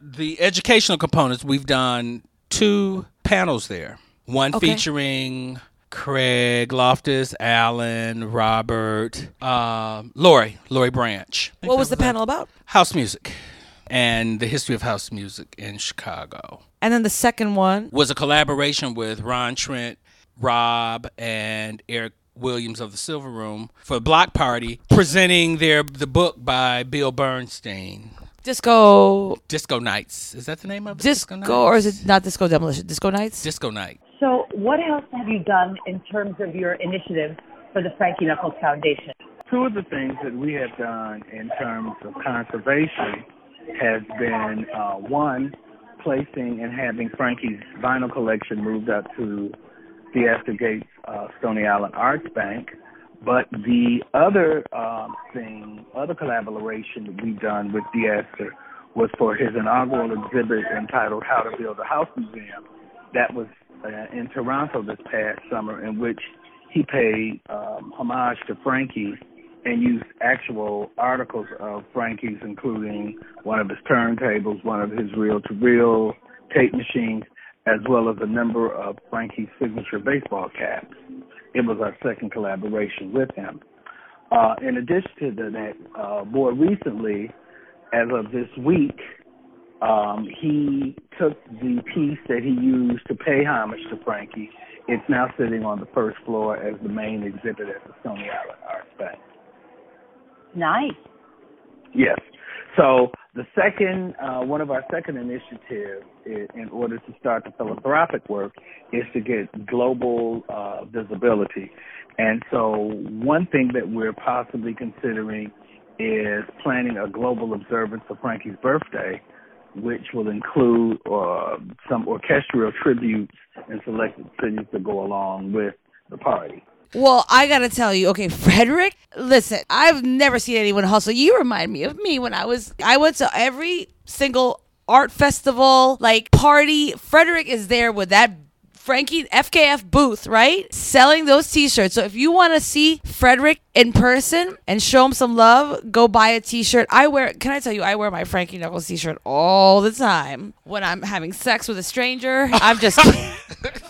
The educational components, we've done two panels there. One Okay. featuring Craig Loftis, Alan, Robert, um, Lori, Lori Branch. What was the panel about? House music and the history of house music in Chicago. And then the second one. Was a collaboration with Ron Trent, Rob, and Eric Williams of the Silver Room for a block party presenting their the book by Bill Bernstein. Disco, Disco Nights. Is that the name of it? disco, or is it not disco demolition? Disco nights. Disco Night? So, what else have you done in terms of your initiative for the Frankie Knuckles Foundation? Two of the things that we have done in terms of conservation has been uh, one, placing and having Frankie's vinyl collection moved up to the Theaster Gates uh, Stony Island Arts Bank. But the other um, thing, other collaboration that we've done with Theaster was for his inaugural exhibit entitled How to Build a House Museum. That was uh, in Toronto this past summer, in which he paid um, homage to Frankie and used actual articles of Frankie's, including one of his turntables, one of his reel-to-reel tape machines, as well as a number of Frankie's signature baseball caps. It was our second collaboration with him. Uh, in addition to that, uh, more recently, as of this week, um, he took the piece that he used to pay homage to Frankie. It's now sitting on the first floor as the main exhibit at the Stony Island Arts Bank. Nice. Yes. So the second, uh, one of our second initiatives in order to start the philanthropic work is to get global uh, visibility. And so one thing that we're possibly considering is planning a global observance of Frankie's birthday, which will include uh, some orchestral tributes in selected cities to go along with the party. Well, I gotta tell you, okay, Frederick. Listen, I've never seen anyone hustle. You remind me of me when I was. I went to every single art festival, like party. Frederick is there with that Frankie FKF booth, right? Selling those t-shirts. So if you want to see Frederick in person and show him some love, go buy a t-shirt. I wear can I tell you I wear my Frankie Knuckles t-shirt all the time when I'm having sex with a stranger. I'm just <laughs>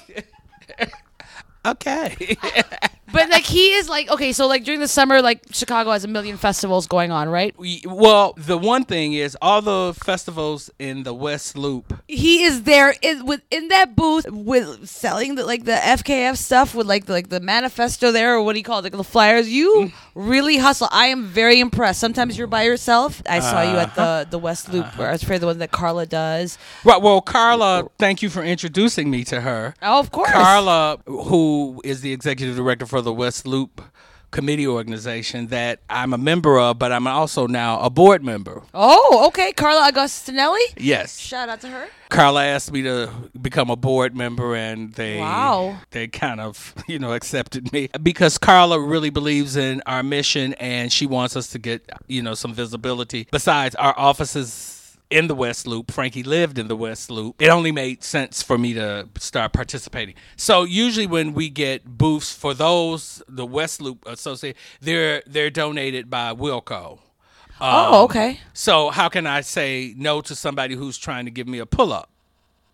Okay. <laughs> But like he is like okay, so like during the summer, like Chicago has a million festivals going on, right? We- well, the one thing is all the festivals in the West Loop. He is there in with in that booth with selling the like the FKF stuff with like the, like the manifesto there or what do you call it, like the flyers. You mm. really hustle. I am very impressed. Sometimes you're by yourself. I saw you at the uh-huh. the West Loop uh-huh. where I was afraid the one that Carla does. Right. Well, Carla, thank you for introducing me to her. Oh, of course. Carla, who is the executive director for the West Loop committee organization that I'm a member of, but I'm also now a board member. Oh, okay. Carla Agostinelli. Yes. Shout out to her. Carla asked me to become a board member and they Wow. they kind of, you know, accepted me because Carla really believes in our mission and she wants us to get, you know, some visibility. Besides our offices in the West Loop, Frankie lived in the West Loop. It only made sense for me to start participating. So usually when we get booths for those the West Loop associate, they're they're donated by Wilco. oh, um, okay. So how can I say no to somebody who's trying to give me a pull up?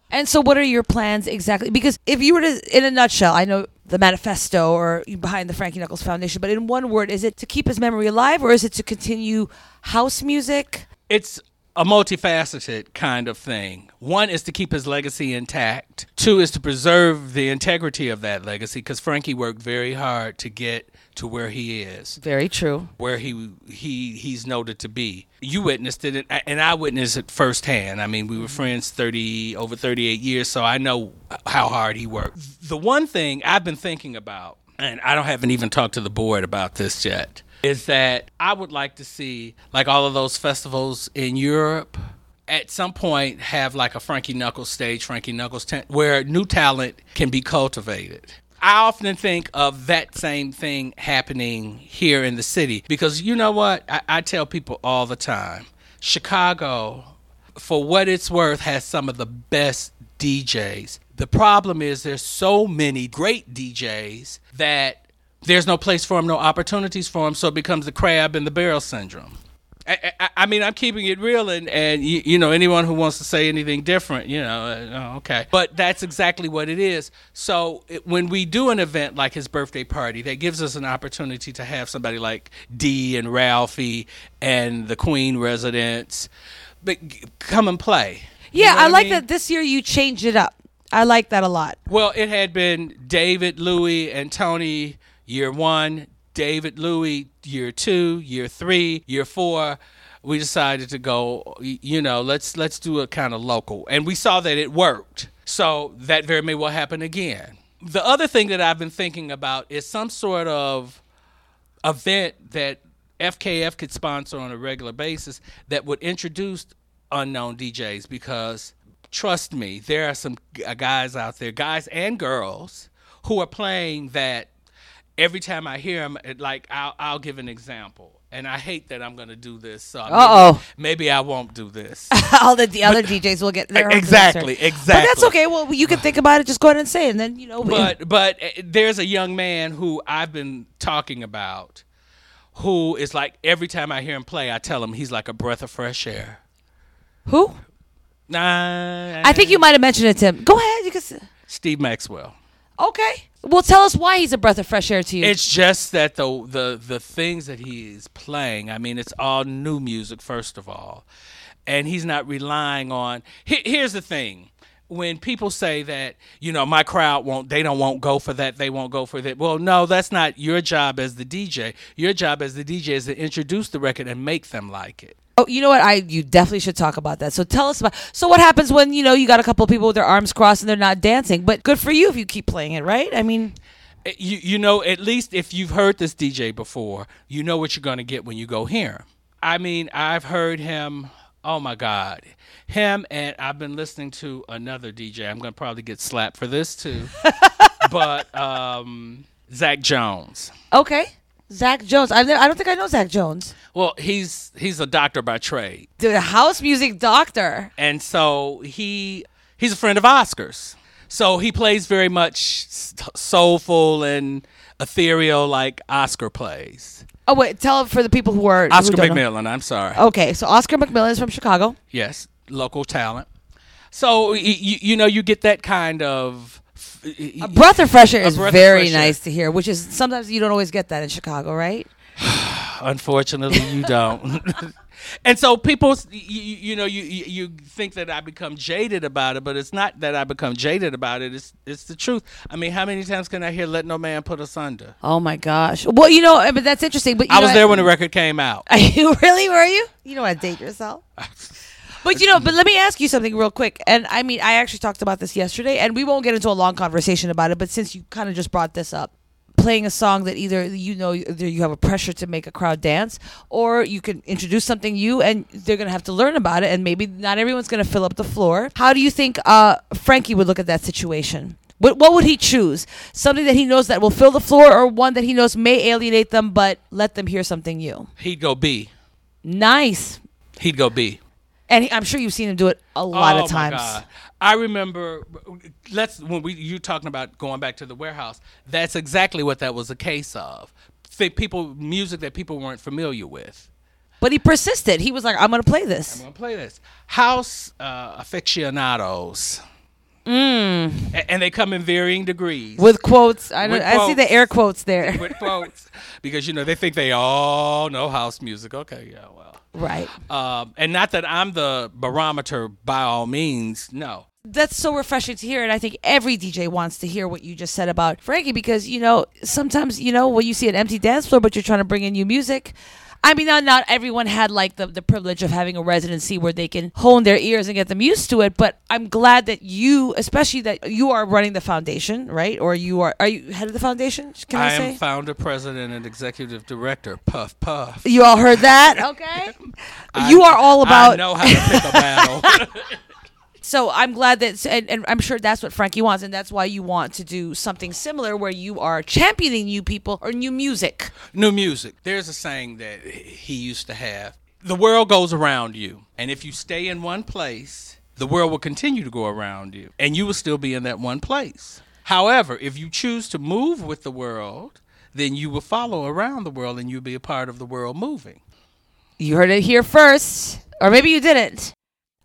And so, what are your plans exactly? Because if you were to, in a nutshell, I know the manifesto or behind the Frankie Knuckles Foundation, but in one word, is it to keep his memory alive or is it to continue house music? It's a multifaceted kind of thing. One is to keep his legacy intact. Two is to preserve the integrity of that legacy because Frankie worked very hard to get to where he is, Very true. where he he he's noted to be. You witnessed it, and- and I witnessed it firsthand. I mean, we were mm-hmm. friends thirty over thirty eight years, so I know how hard he worked. The one thing I've been thinking about, and I don't haven't even talked to the board about this yet, is that I would like to see like all of those festivals in Europe at some point have like a Frankie Knuckles stage, Frankie Knuckles tent, where new talent can be cultivated. I often think of that same thing happening here in the city because you know what? I, I tell people all the time Chicago, for what it's worth, has some of the best DJs. The problem is there's so many great DJs that there's no place for them, no opportunities for them, so it becomes the crab in the barrel syndrome. I, I, I mean, I'm keeping it real, and, and you, you know, anyone who wants to say anything different, you know, uh, oh, okay. But that's exactly what it is. So it, when we do an event like his birthday party, that gives us an opportunity to have somebody like Dee and Ralphie and the Queen residents but g- come and play. You Yeah, know I like mean? that this year you changed it up. I like that a lot. Well, it had been David, Louie, and Tony year one, David, Louie year two, year three, year four. We decided to go, you know, let's let's do a kind of local, and we saw that it worked. So that very may well happen again. The other thing that I've been thinking about is some sort of event that FKF could sponsor on a regular basis that would introduce unknown DJs because trust me, there are some uh, guys out there, guys and girls, who are playing that every time I hear them, like I'll, I'll give an example. And I hate that I'm going to do this. So maybe- Uh-oh. Maybe, I won't do this. <laughs> All the, the other DJs will get their Exactly, exactly. But that's okay. Well, you can think about it. Just go ahead and say, it, and then you know. but but uh, there's a young man who I've been talking about who is like every time I hear him play, I tell him he's like a breath of fresh air. who? Nah, I think you might have mentioned it to him. Go ahead. You can. Steve Maxwell. Okay. Well, tell us why he's a breath of fresh air to you. It's just that the the the things that he is playing. I mean, it's all new music first of all, and he's not relying on. Here, here's the thing: when people say that you know my crowd won't, they don't won't go for that, they won't go for that. Well, no, that's not your job as the DJ. Your job as the DJ is to introduce the record and make them like it. Oh, you know what? I you definitely should talk about that. So tell us about. So what happens when you know you got a couple of people with their arms crossed and they're not dancing? But good for you if you keep playing it, right? I mean, Eh, You you know at least if you've heard this DJ before, you know what you're going to get when you go him. I mean, I've heard him. Oh my God, him and I've been listening to another DJ. I'm going to probably get slapped for this too, <laughs> but um, Zach Jones. okay, Zach Jones. I I don't think I know Zach Jones, Well, he's he's a doctor by trade, the house music doctor. and so he he's a friend of Oscar's. So he plays very much s- soulful and ethereal, like Oscar plays. Oh wait, tell for the people who are who Oscar don't know. McMillan. I'm sorry. Okay, so Oscar McMillan is from Chicago. Yes, local talent. So y- y- you know you get that kind of. A breath of fresh air is very air. nice to hear, which is sometimes you don't always get that in Chicago, right? <sighs> Unfortunately, you don't. <laughs> and so people, you, you know, you you think that I become jaded about it, but it's not that I become jaded about it. It's it's the truth. I mean, how many times can I hear "Let no man put asunder"? Oh my gosh. Well, you know, eh, but that's interesting. But I know, was there when the record came out. <laughs> you really were you? You don't want to date yourself. <laughs> But you know, but let me ask you something real quick. And I mean, I actually talked about this yesterday, and we won't get into a long conversation about it. But since you kind of just brought this up, playing a song that either you know either you have a pressure to make a crowd dance, or you can introduce something new, and they're gonna have to learn about it, and maybe not everyone's gonna fill up the floor. How do you think uh, Frankie would look at that situation? What, what would he choose? Something that he knows that will fill the floor, or one that he knows may alienate them, but let them hear something new? He'd go B. Nice. He'd go B. And he, I'm sure you've seen him do it a lot oh of times. My God. I remember. Let's when we you talking about going back to the warehouse. That's exactly what that was a case of. People music that people weren't familiar with. But he persisted. He was like, I'm going to play this. I'm gonna play this. House uh, aficionados. Mm. A- and they come in varying degrees. With quotes. I, With don't, I see the air quotes there. with quotes because you know they think they all know house music. Okay, yeah, well, right. um, and not that I'm the barometer by all means. No, That's so refreshing to hear. And I think every DJ wants to hear what you just said about Frankie because, you know, sometimes, you know, when you see an empty dance floor, but you're trying to bring in new music. I mean, not, not everyone had like the, the privilege of having a residency where they can hone their ears and get them used to it. But I'm glad that you, especially that you are running the foundation, right? Or you are, are you head of the foundation? Can I, I say? am founder, president, and executive director. Puff, puff. You all heard that? <laughs> Okay. I- you are all about. I know how to pick a battle. <laughs> So I'm glad that, and, and I'm sure that's what Frankie wants, and that's why you want to do something similar where you are championing new people or new music. New music. There's a saying that he used to have. The world goes around you, and if you stay in one place, the world will continue to go around you, and you will still be in that one place. However, if you choose to move with the world, then you will follow around the world, and you'll be a part of the world moving. You heard it here first, or maybe you didn't.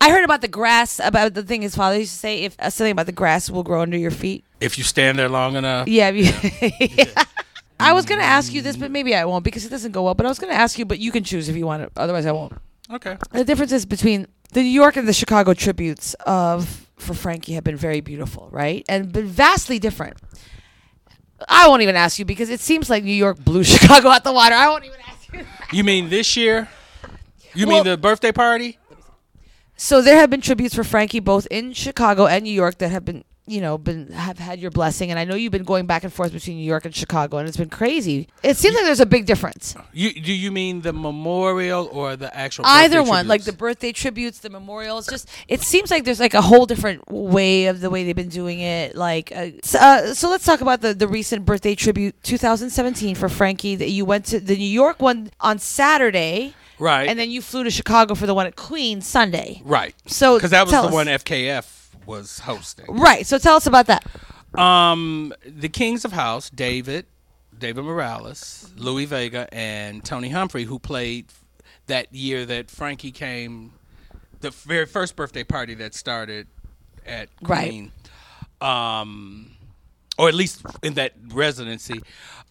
I heard about the grass. About the thing his father used to say, if uh, something about the grass will grow under your feet. If you stand there long enough, Yeah. if you- <laughs> I was gonna ask you this, but maybe I won't because it doesn't go well. But I was gonna ask you, but you can choose if you want it. Otherwise, I won't. okay. The differences between the New York and the Chicago tributes of for Frankie have been very beautiful, right? And been vastly different. I won't even ask you because it seems like New York blew <laughs> Chicago out the water. I won't even ask you. You mean this year? You Well- mean the birthday party? So there have been tributes for Frankie both in Chicago and New York that have been, you know, been have had your blessing. And I know you've been going back and forth between New York and Chicago, and it's been crazy. It seems like there's a big difference. You do you mean the memorial or the actual? Either one, like the birthday tributes, the memorials. Just it seems like there's like a whole different way of the way they've been doing it. Like, uh, so, uh, so let's talk about the the recent birthday tribute 2017 for Frankie. That you went to the New York one on Saturday, right, and then you flew to Chicago for the one at Queens Sunday. right, So because that was the us. one FKF was hosting. Right. So tell us about that. Um, the Kings of House, David, David Morales, Louie Vega, and Tony Humphrey, who played that year that Frankie came, the very first birthday party that started at Right. Queen, um, or at least in that residency.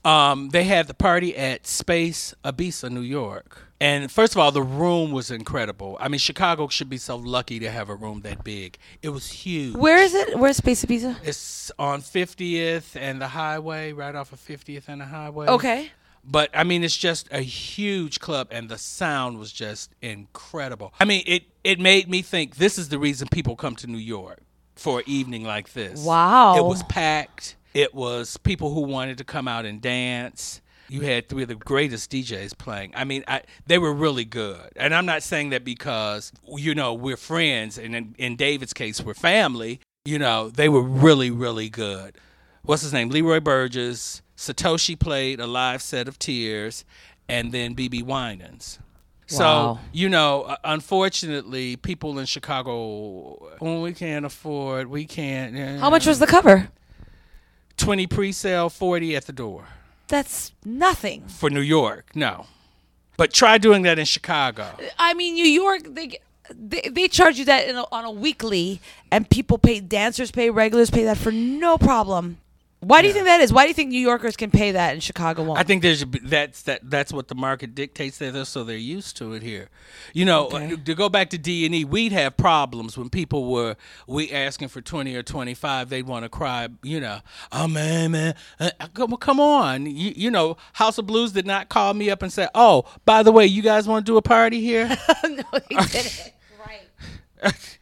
Um, they had the party at Space Ibiza, New York. And first of all, the room was incredible. I mean, Chicago should be so lucky to have a room that big. It was huge. Where is it? Where's Space Ibiza? It's on 50th and the highway, right off of 50th and the highway. Okay. But I mean, it's just a huge club, and the sound was just incredible. I mean, it it made me think this is the reason people come to New York for an evening like this. Wow. It was packed. It was people who wanted to come out and dance. You had three of the greatest DJs playing. I mean, I, they were really good. And I'm not saying that because, you know, we're friends, and in, in David's case, we're family. You know, they were really, really good. What's his name? Leroy Burgess. Satoshi played a live set of Tears, and then BeBe Winans. So Wow. you know, uh, unfortunately, people in Chicago, oh, we can't afford, we can't. How much was the cover? Twenty pre-sale, forty at the door That's nothing. for New York? No, but try doing that in Chicago. I mean, New York, they they, they charge you that in a, on a weekly, and people pay dancers pay regulars pay that for no problem. Why do you think that is? Why do you think New Yorkers can pay that and Chicago won't? I think there's that's that that's what the market dictates there, so they're used to it here. You know, Okay. uh, to go back to D and E, we'd have problems when people were we asking for twenty or twenty five. They'd want to cry. You know, oh man, man, uh, come come on. You, you know, House of Blues did not call me up and say, oh, by the way, you guys want to do a party here? <laughs> no, they <laughs> didn't. right. <laughs>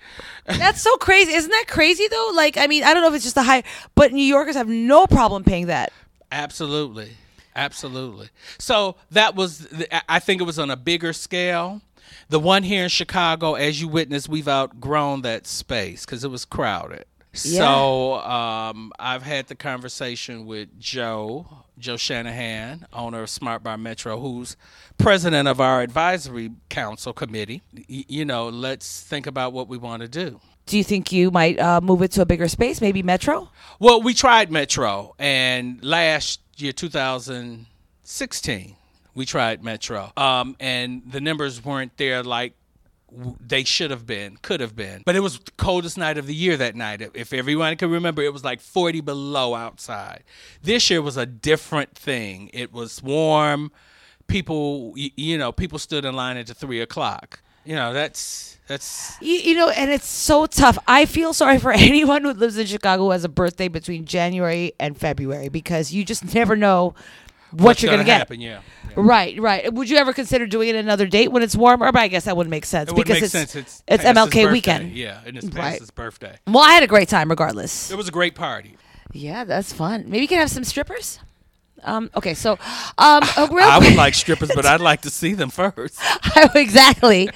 That's so crazy. Isn't that crazy though? Like, I mean, I don't know if it's just the high, but New Yorkers have no problem paying that. Absolutely. Absolutely. So that was, I think it was on a bigger scale. The one here in Chicago, as you witnessed, we've outgrown that space because it was crowded. So um, I've had the conversation with Joe, Joe Shanahan, owner of Smart Bar Metro, who's president of our advisory council committee. Y- you know, let's think about what we want to do. Do you think you might uh, move it to a bigger space, maybe Metro? Well, we tried Metro, and last year, 2016, we tried Metro, um, and the numbers weren't there like they should have been, could have been. But it was the coldest night of the year that night. If- everyone can remember, it was like 40 below outside. This year was a different thing. It was warm. People, you know, people stood in line at three o'clock. You know, that's that's You, you know, and it's so tough. I feel sorry for <laughs> anyone who lives in Chicago who has a birthday between January and February because you just never know what what's you're going to gonna get. happen. Yeah. yeah. Right, right. Would you ever consider doing it another date when it's warmer? But I guess that wouldn't make sense It because make it's sense. It's, it's MLK weekend. Yeah, and it's Right. his birthday. Well, I had a great time regardless. It was a great party. Yeah, that's fun. Maybe you can have some strippers. Um, okay, so um, <laughs> I would like strippers, but I'd like to see them first. <laughs> exactly.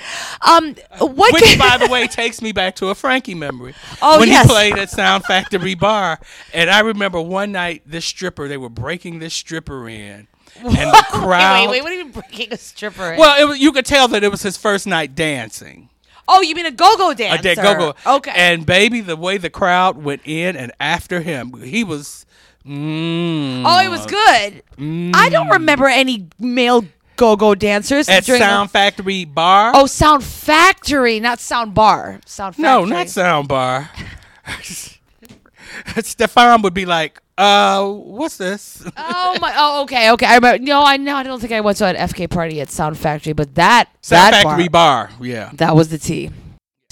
Um, what? Which, can- by the way, <laughs> takes me back to a Frankie memory. Oh, when yes. he played at Sound Factory Bar, and I remember one night this stripper, they were breaking this stripper in, and the crowd. wait, wait, what are you breaking a stripper? in? Well, it was, you could tell that it was his first night dancing. oh, you mean a go-go dancer? A dead go-go. Okay. And baby, the way the crowd went in and after him, he was. Mm, oh, it was good. I don't remember any male go-go dancers at Sound Factory Bar. Oh, Sound Factory, not Sound Bar. Sound Factory. No, not sound bar. <laughs> Stefan would be like, uh, what's this? Oh my! Oh, okay, okay. I remember. No, I know. I don't think I went to an FK party at Sound Factory, but that Sound that Factory bar, bar. Yeah. that was the tea.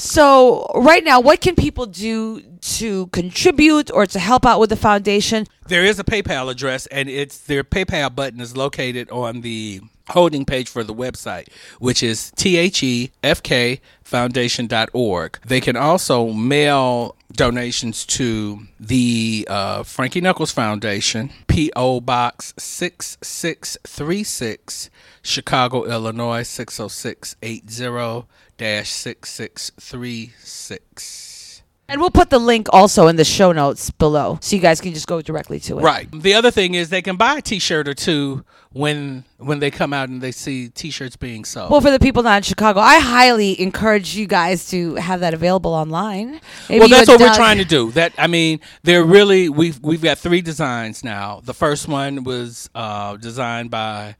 So right now, what can people do to contribute or to help out with the foundation? There is a PayPal address, and it's their PayPal button is located on the holding page for the website, which is thefkfoundation.org. They can also mail donations to the uh, Frankie Knuckles Foundation, P.O. Box 6636, Chicago, Illinois 60680 6636. And we'll put the link also in the show notes below, so you guys can just go directly to it. Right. The other thing is they can buy a T-shirt or two when when they come out and they see T-shirts being sold. Well, for the people not in Chicago, I highly encourage you guys to have that available online. Maybe well, that's what we're trying to do. That I mean, they're really we've we've got three designs now. The first one was uh, designed by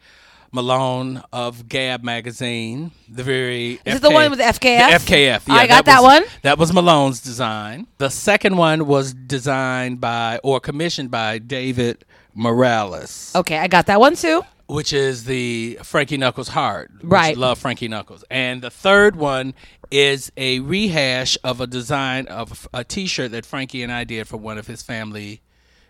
Malone of Gab magazine. The very Is it the one with FKF? The FKF. Yeah, I got that was- one. That was Malone's design. The second one was designed by or commissioned by David Morales. Okay, I got that one too. which is the Frankie Knuckles heart. Right. Love Frankie Knuckles. And the third one is a rehash of a design of a T-shirt that Frankie and I did for one of his family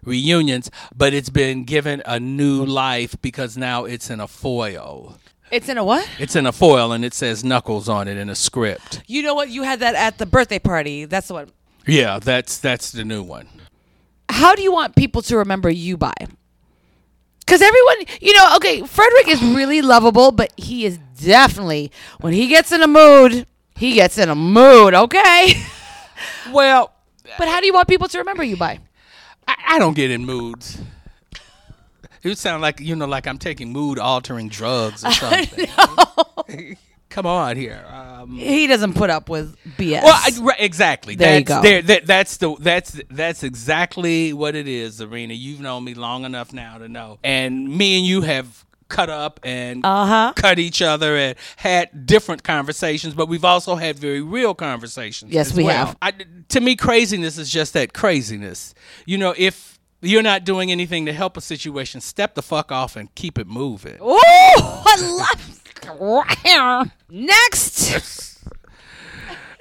reunions, but it's been given a new life because now it's in a foil. It's in a what? It's in a foil and it says Knuckles on it in a script. You know what? You had that at the birthday party. That's the one. Yeah, that's that's the new one. How do you want people to remember you by? Because everyone, you know, okay, Frederick is really lovable, but he is definitely, when he gets in a mood, he gets in a mood, okay? <laughs> Well, but how do you want people to remember you by? I, I don't get in moods. It would sound like you know, like I'm taking mood altering drugs or <laughs> something. come on here. Um, He doesn't put up with BS. well, I, right, exactly. There you go. There, that, that's the that's that's exactly what it is, Czarina. You've known me long enough now to know, and me and you have cut up and Uh-huh. cut each other and had different conversations, but we've also had very real conversations. Yes, we well. have. I, to me, craziness is just that craziness. You know, if you're not doing anything to help a situation, step the fuck off and keep it moving. Oh, I love. <laughs> Next.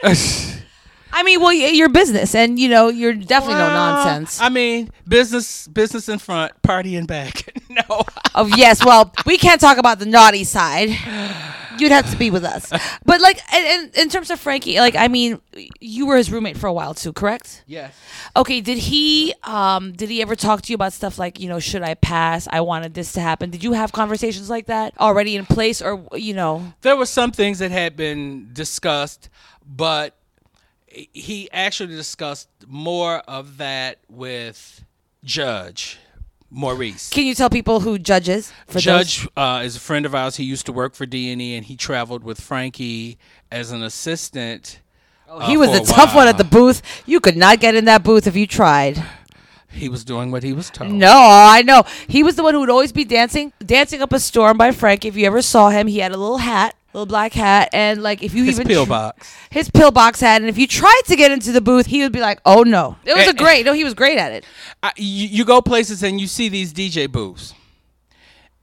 <laughs> I mean, well, your business, and you know, you're definitely no nonsense. I mean, business, business in front, party in back. <laughs> no, Oh yes, well, we can't talk about the naughty side. You'd have to be with us. <laughs> But like, and, and in terms of Frankie, like, I mean, you were his roommate for a while too, correct? yes. Okay. Did he, um, did he ever talk to you about stuff like, you know, should I pass? I wanted this to happen. Did you have conversations like that already in place, or you know? There were some things that had been discussed, but he actually discussed more of that with Judge Maurice. Can you tell people who judges for Judge uh, is a friend of ours. He used to work for D and E, and he traveled with Frankie as an assistant. uh, He was a a tough one at the booth. You could not get in that booth if you tried. He was doing what he was told. No, I know. He was the one who would always be dancing, dancing up a storm by Frank. If you ever saw him, he had a little hat, little black hat, and like if you His even pill tr- his pillbox hat, and if you tried to get into the booth, he would be like, "Oh no!" It was a eh, eh. great. No, he was great at it. I, you, you go places and you see these DJ booths,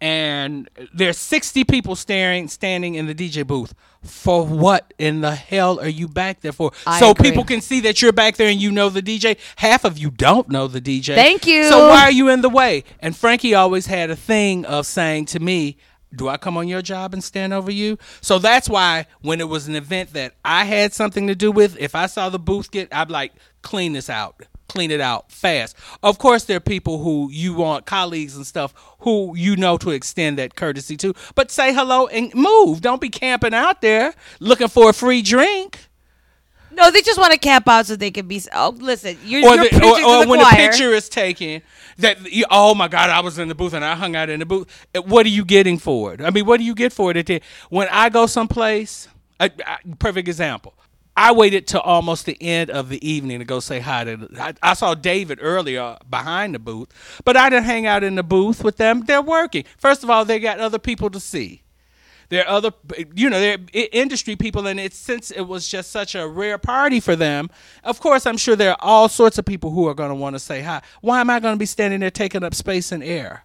and there's 60 people staring, standing in the DJ booth. For what in the hell are you back there for? I so agree. people can see that you're back there and you know the DJ. Half of you don't know the DJ. Thank you. So why are you in the way? And Frankie always had a thing of saying to me, do I come on your job and stand over you? So that's why when it was an event that I had something to do with, if I saw the booth get, I'd like clean this out, clean it out fast. Of course, there are people who you want, colleagues and stuff, who you know to extend that courtesy to. But say hello and move. Don't be camping out there looking for a free drink. No, they just want to camp out so they can be. Oh, listen, you're, Or, you're the, or, or to the when choir. a picture is taken, that you, oh my God, I was in the booth and I hung out in the booth. Uh, What are you getting for it? I mean, what do you get for it? The- When I go someplace, a, a perfect example. I waited till almost the end of the evening to go say hi to. I, I saw David earlier behind the booth, but I didn't hang out in the booth with them. They're working. First of all, they got other people to see. There are other, you know, they're industry people, and it's since it was just such a rare party for them. Of course, I'm sure there are all sorts of people who are going to want to say hi. Why am I going to be standing there taking up space and air?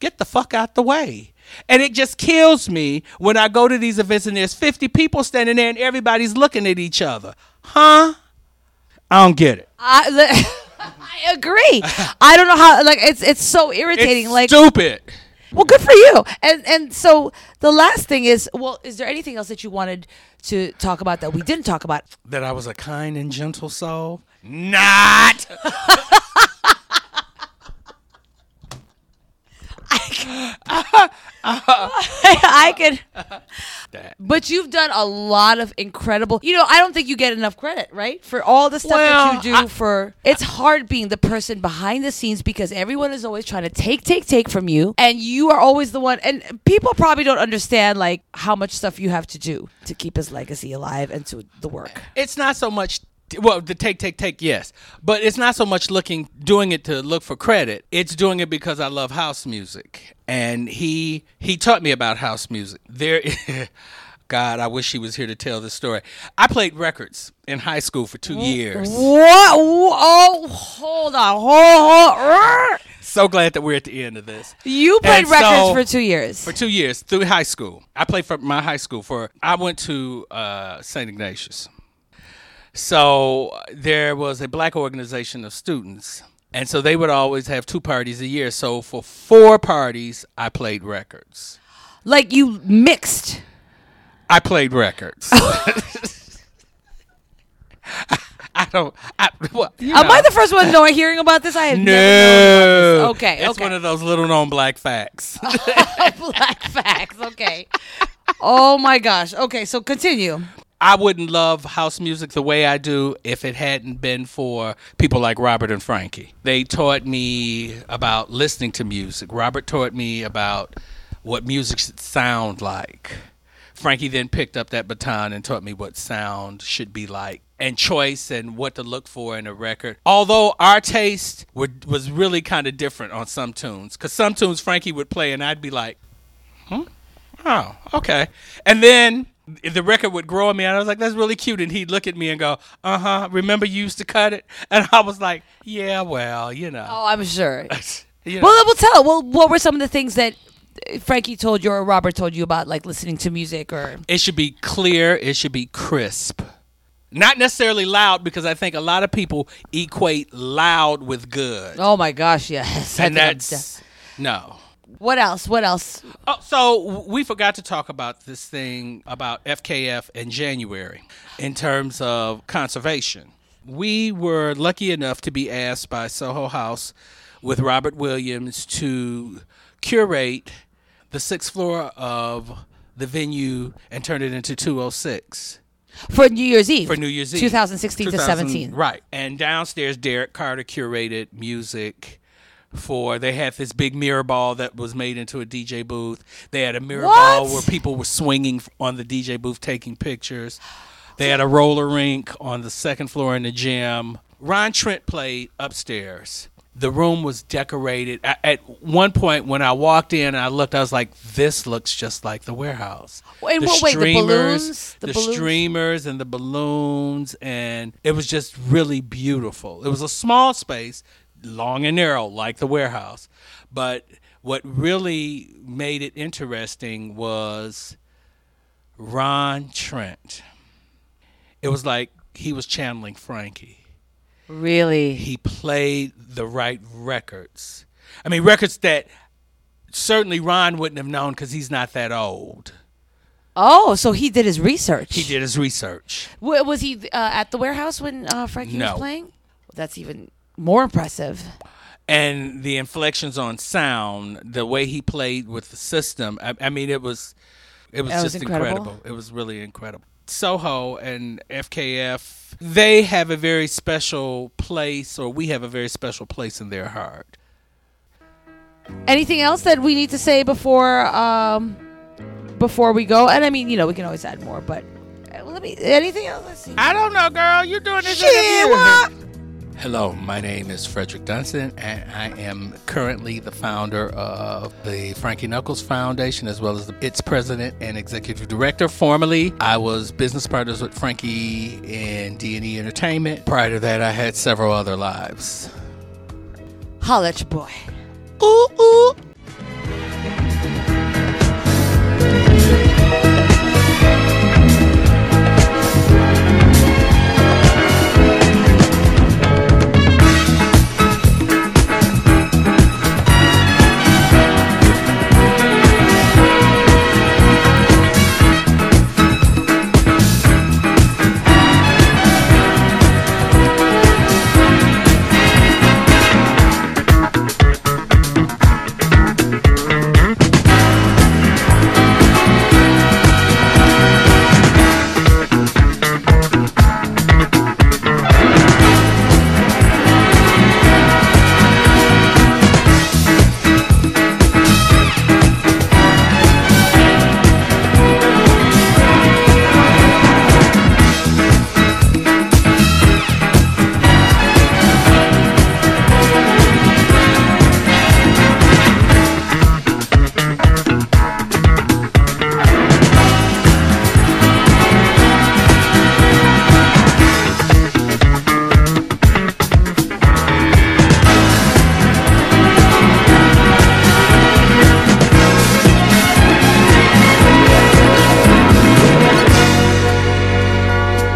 Get the fuck out the way. And it just kills me when I go to these events and there's 50 people standing there and everybody's looking at each other. Huh? I don't get it. I, <laughs> I agree. <laughs> I don't know how. Like it's it's so irritating. It's like stupid. Well, good for you. And and so the last thing is, well, is there anything else that you wanted to talk about that we didn't talk about? That I was a kind and gentle soul? Not. <laughs> <laughs> I could. That. But you've done a lot of incredible. You know, I don't think you get enough credit, right, for all the stuff Well, that you do. for it's hard being the person behind the scenes because everyone is always trying to take, take, take from you, and you are always the one. And people probably don't understand like how much stuff you have to do to keep his legacy alive and to the work. it's not so much well the take take take yes but it's not so much looking doing it to look for credit it's doing it because i love house music and he he taught me about house music there <laughs> god i wish he was here to tell this story i played records in high school for two years What? Oh, hold on. Hold, hold. so glad that we're at the end of this You played And records so- for two years. for two years through high school. I played for my high school for. I went to uh, St. Ignatius. So there was a black organization of students, and so they would always have two parties a year. So for four parties, I played records. like you mixed. I played records. <laughs> I don't. I, well, Am know. I the first one knowing hearing about this? I have never known No. about this. Okay, It's okay. one of those little known black facts. <laughs> <laughs> Black facts. Okay. oh my gosh. Okay, so continue. I wouldn't love house music the way I do if it hadn't been for people like Robert and Frankie. They taught me about listening to music. Robert taught me about what music should sound like. Frankie then picked up that baton and taught me what sound should be like and choice and what to look for in a record. Although our taste was really kind of different on some tunes, because some tunes Frankie would play and I'd be like, hmm? Oh, okay. And then the record would grow on me and I was like, that's really cute. And he'd look at me and go, uh huh, remember you used to cut it? <laughs> And I was like, yeah, well, you know. Oh, I'm sure. <laughs> You know. Well, we'll tell. Well, what were some of the things that Frankie told you or Robert told you about, like listening to music or? it should be clear, it should be crisp. Not necessarily loud because I think a lot of people equate loud with good. Oh my gosh, yes. <laughs> And that's no. What else? What else? Oh, so we forgot to talk about this thing about FKF in January in terms of conservation. We were lucky enough to be asked by Soho House with Robert Williams to curate the sixth floor of the venue and turn it into 206 For New Year's Eve. for New Year's Eve. 2016 to 2000 17. Right. And downstairs, Derek Carter curated music for. They had this big mirror ball that was made into a DJ booth. They had a mirror What? ball where people were swinging on the DJ booth taking pictures. They had a roller rink on the second floor in the gym. Ron Trent played upstairs. The room was decorated. At one point, when I walked in, I looked. I was like, "This looks just like the warehouse." Wait, what- the streamers, balloons? The the, balloons? streamers, and the balloons, and it was just really beautiful. It was a small space, long and narrow, like the warehouse. But what really made it interesting was Ron Trent. It was like he was channeling Frankie Really? he played the right records. I mean, records that certainly Ron wouldn't have known because he's not that old. Oh, so he did his research. He did his research. W- was he uh, at the warehouse when uh, Frankie No. was playing? That's even more impressive. And the inflections on sound, the way he played with the system, I, I mean, it was, it was That was just incredible. incredible. It was really incredible. Soho and FKF, they have a very special place, or we have a very special place in their heart. Anything else that we need to say before um, before we go? And I mean, you know, we can always add more, but uh, let me. Anything else? Let's see. I don't know, girl. You're doing this. Shit? Hello, my name is Frederick Dunson, and I am currently the founder of the Frankie Knuckles Foundation, as well as the, its president and executive director. Formerly, I was business partners with Frankie in D&E Entertainment. Prior to that, I had several other lives. Holla your boy. Ooh.